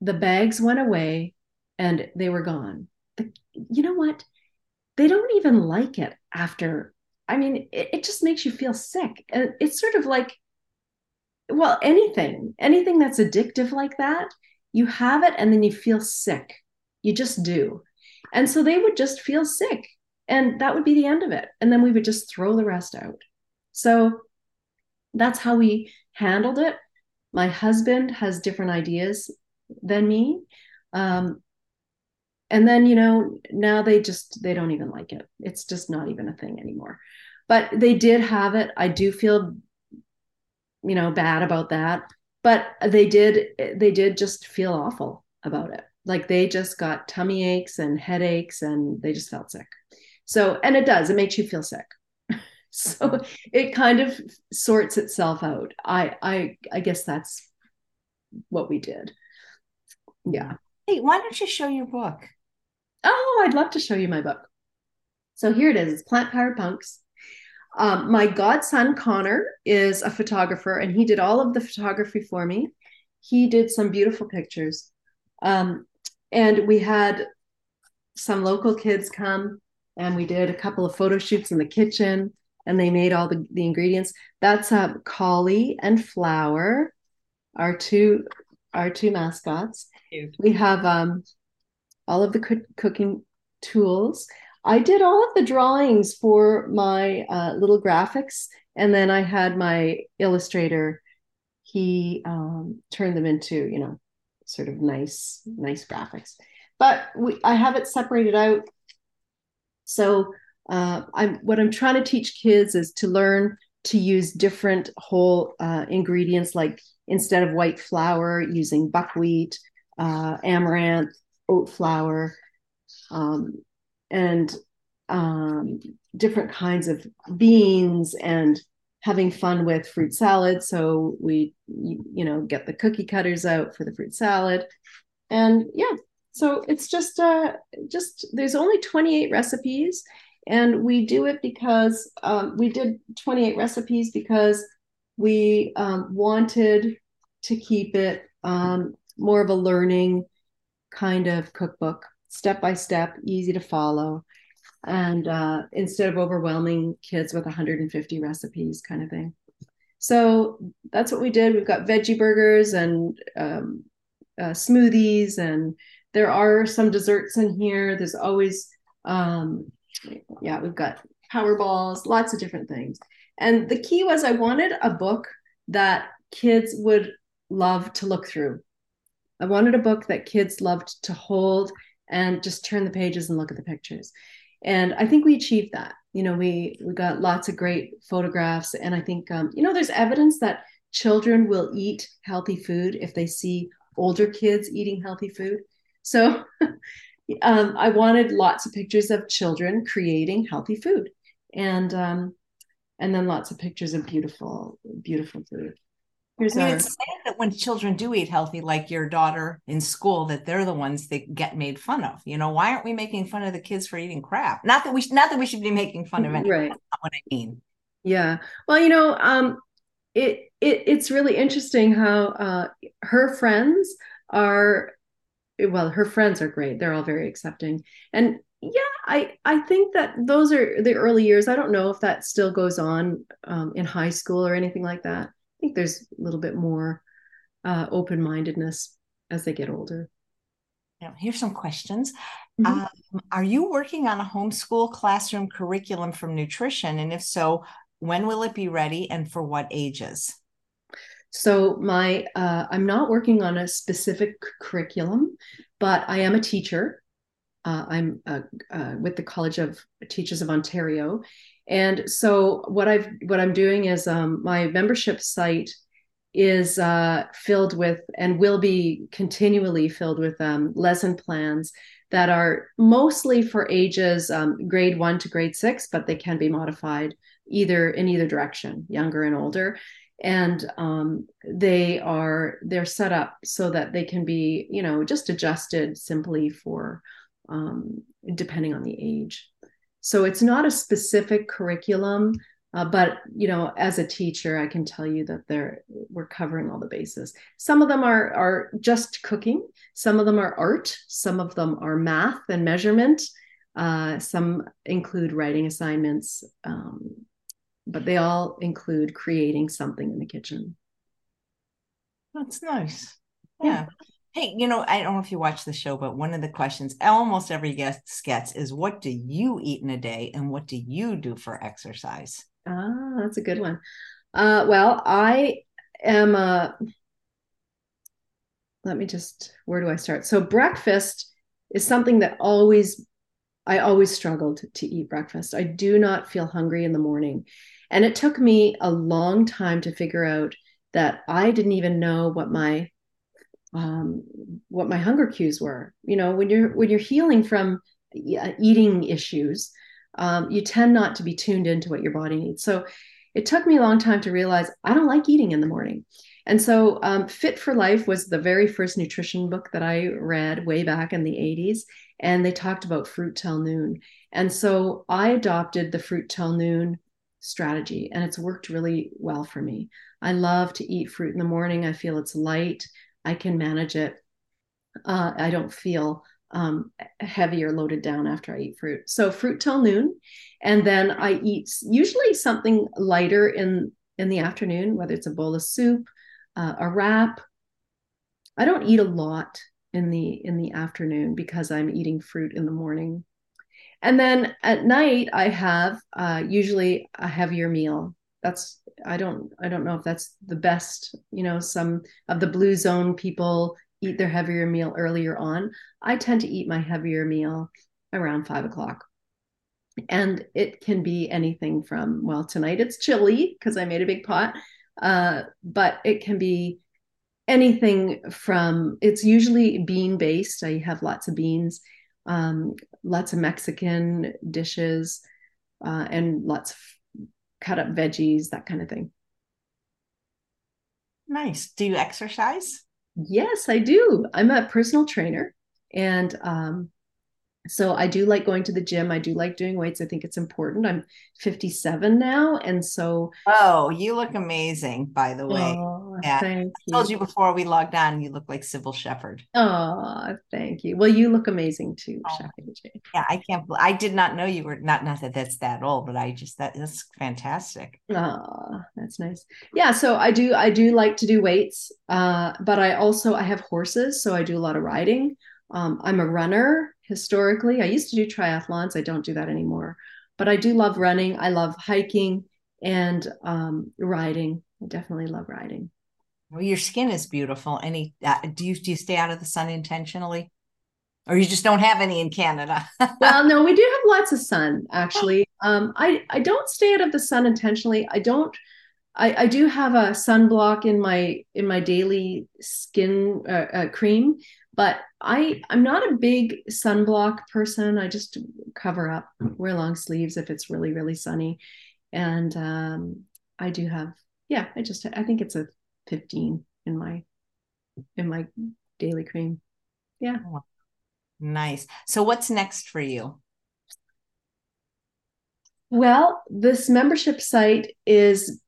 the bags went away and they were gone. The, you know what? They don't even like it after. I mean, it, it just makes you feel sick. And it's sort of like, well, anything, anything that's addictive like that, you have it and then you feel sick. You just do. And so they would just feel sick. And that would be the end of it. And then we would just throw the rest out. So that's how we handled it. My husband has different ideas than me. Um, and then, you know, now they just, they don't even like it. It's just not even a thing anymore. But they did have it. I do feel, you know, bad about that. But they did, they did just feel awful about it like they just got tummy aches and headaches and they just felt sick. So and it does it makes you feel sick. So it kind of sorts itself out. I i i guess that's what we did. Yeah. Hey why don't you show your book? Oh i'd love to show you my book. So here it is it's plant powered punks. Um, my godson connor is a photographer and he did all of the photography for me. He did some beautiful pictures. Um, and we had some local kids come and we did a couple of photo shoots in the kitchen and they made all the, the ingredients. That's uh, collie and flower our two our two mascots. We have um, all of the co- cooking tools. I did all of the drawings for my uh, little graphics and then i had my illustrator he um, turned them into you know sort of nice, nice graphics. But we, I have it separated out. So uh, I'm what I'm trying to teach kids is to learn to use different whole uh, ingredients, like instead of white flour, using buckwheat, uh, amaranth, oat flour, um, and um, different kinds of beans and having fun with fruit salad. So we, you know, get the cookie cutters out for the fruit salad. And yeah, so it's just, uh, just there's only 28 recipes. And we do it because um, we did 28 recipes because we um, wanted to keep it um, more of a learning kind of cookbook, step by step, easy to follow and uh, instead of overwhelming kids with 150 recipes kind of thing. So that's what we did. We've got veggie burgers and um, uh, smoothies and there are some desserts in here. There's always um, yeah we've got power balls lots of different things. And the key was i wanted a book that kids would love to look through. I wanted a book that kids loved to hold and just turn the pages and look at the pictures and i think we achieved that. You know we we got lots of great photographs. And i think um, you know there's evidence that children will eat healthy food if they see older kids eating healthy food. So um, i wanted lots of pictures of children creating healthy food. And um, and then lots of pictures of beautiful beautiful food Here's I mean, our... it's sad that when children do eat healthy, like your daughter in school, that they're the ones that get made fun of. You know, why aren't we making fun of the kids for eating crap? Not that we, sh- not that we should be making fun of anyone. Right. That's not what I mean. Yeah. Well, you know, um, it it it's really interesting how uh, her friends are. Well, her friends are great. They're all very accepting, and yeah, I I think that those are the early years. I don't know if that still goes on um, in high school or anything like that think there's a little bit more uh, open mindedness as they get older. Now, here's some questions. Mm-hmm. Um, are you working on a homeschool classroom curriculum from nutrition? And if so, when will it be ready and for what ages? So my uh, I'm not working on a specific curriculum, but I am a teacher, Uh, I'm uh, uh, with the College of Teachers of Ontario, and so what I've what I'm doing is um, my membership site is uh, filled with and will be continually filled with um, lesson plans that are mostly for ages um, grade one to grade six, but they can be modified either in either direction, younger and older. And um, they are they're set up so that they can be, you know, just adjusted simply for um, depending on the age. So it's not a specific curriculum uh, but you know, as a teacher, I can tell you that they're we're covering all the bases. Some of them are are just cooking. Some of them are art. Some of them are math and measurement. Uh, some include writing assignments, um, but they all include creating something in the kitchen. That's nice. Yeah. Hey, you know, I don't know if you watch the show, but one of the questions almost every guest gets is what do you eat in a day and what do you do for exercise? Ah, that's a good one. Uh, well, I am a. Let me just. Where do I start? So breakfast is something that always, I always struggled to eat breakfast. I do not feel hungry in the morning, and it took me a long time to figure out that I didn't even know what my um, what my hunger cues were. You know, when you're when you're healing from eating issues, um, you tend not to be tuned into what your body needs. So it took me a long time to realize I don't like eating in the morning. And so um, Fit for Life was the very first nutrition book that I read way back in the 80s. And they talked about fruit till noon. And so I adopted the fruit till noon strategy, and it's worked really well for me. I love to eat fruit in the morning. I feel it's light, I can manage it. Uh, I don't feel um, heavy or loaded down after I eat fruit. So fruit till noon, and then I eat usually something lighter in in the afternoon, whether it's a bowl of soup, uh, a wrap. I don't eat a lot in the in the afternoon because I'm eating fruit in the morning, and then at night I have uh, usually a heavier meal. That's I don't I don't know if that's the best. You know, some of the blue zone people eat their heavier meal earlier on. I tend to eat my heavier meal around five o'clock. And it can be anything from, well, tonight it's chili because I made a big pot, uh, but it can be anything from, it's usually bean based. I have lots of beans, um, lots of Mexican dishes, uh, and lots of cut up veggies, that kind of thing. Nice. Do you exercise? Yes, I do. I'm a personal trainer. And um, so I do like going to the gym. I do like doing weights. I think it's important. I'm 57 now. And so. Oh, you look amazing, by the way. Oh, yeah. Thank I told you. you before we logged on, you look like Cybill Shepherd. Oh, thank you. Well, you look amazing too, oh, Yeah, I can't, I did not know you were not, not that that's that old, but I just, that, that's fantastic. Oh, that's nice. Yeah. So I do, I do like to do weights, uh, but I also, I have horses. So I do a lot of riding. Um, I'm a runner historically. I used to do triathlons. I don't do that anymore, but I do love running. I love hiking and um, riding. I definitely love riding. Well, your skin is beautiful. Any uh, do you do you stay out of the sun intentionally, or you just don't have any in Canada? well, no, we do have lots of sun actually. Um, I I don't stay out of the sun intentionally. I don't. I, I do have a sunblock in my in my daily skin uh, uh, cream, but I I'm not a big sunblock person. I just cover up, wear long sleeves if it's really really sunny, and um, I do have yeah. I just I think it's a 15 in my in my daily cream. Yeah. Oh, nice. So what's next for you? Well, this membership site is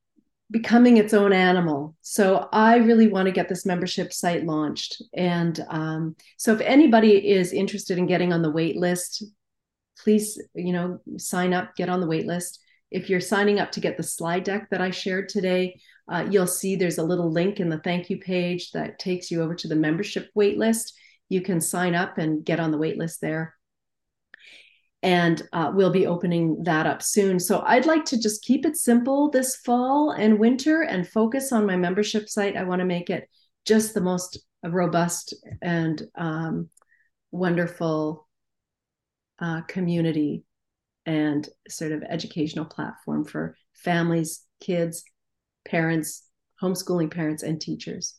becoming its own animal. So I really want to get this membership site launched. And um, so if anybody is interested in getting on the wait list, please, you know, sign up, get on the wait list. If you're signing up to get the slide deck that I shared today, uh, you'll see there's a little link in the thank you page that takes you over to the membership waitlist. You can sign up and get on the waitlist there and uh, we'll be opening that up soon. So I'd like to just keep it simple this fall and winter and focus on my membership site. I want to make it just the most robust and um, wonderful uh, community and sort of educational platform for families, kids, parents, homeschooling parents, and teachers.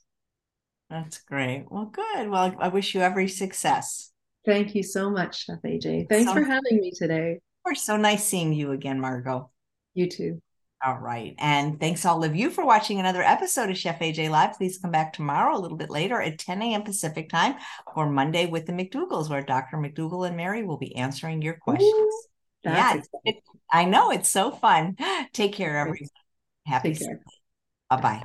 That's great. Well, good. Well, I wish you every success. Thank you so much, Chef AJ. Thanks so, for having me today. We're so nice seeing you again, Margot. You too. All right. And thanks all of you for watching another episode of Chef AJ Live. Please come back tomorrow a little bit later at 10 a.m. Pacific time or Monday with the McDougalls, where Dr. McDougall and Mary will be answering your questions. Ooh, yeah, it, I know. It's so fun. Take care, everyone. Happy Bye bye.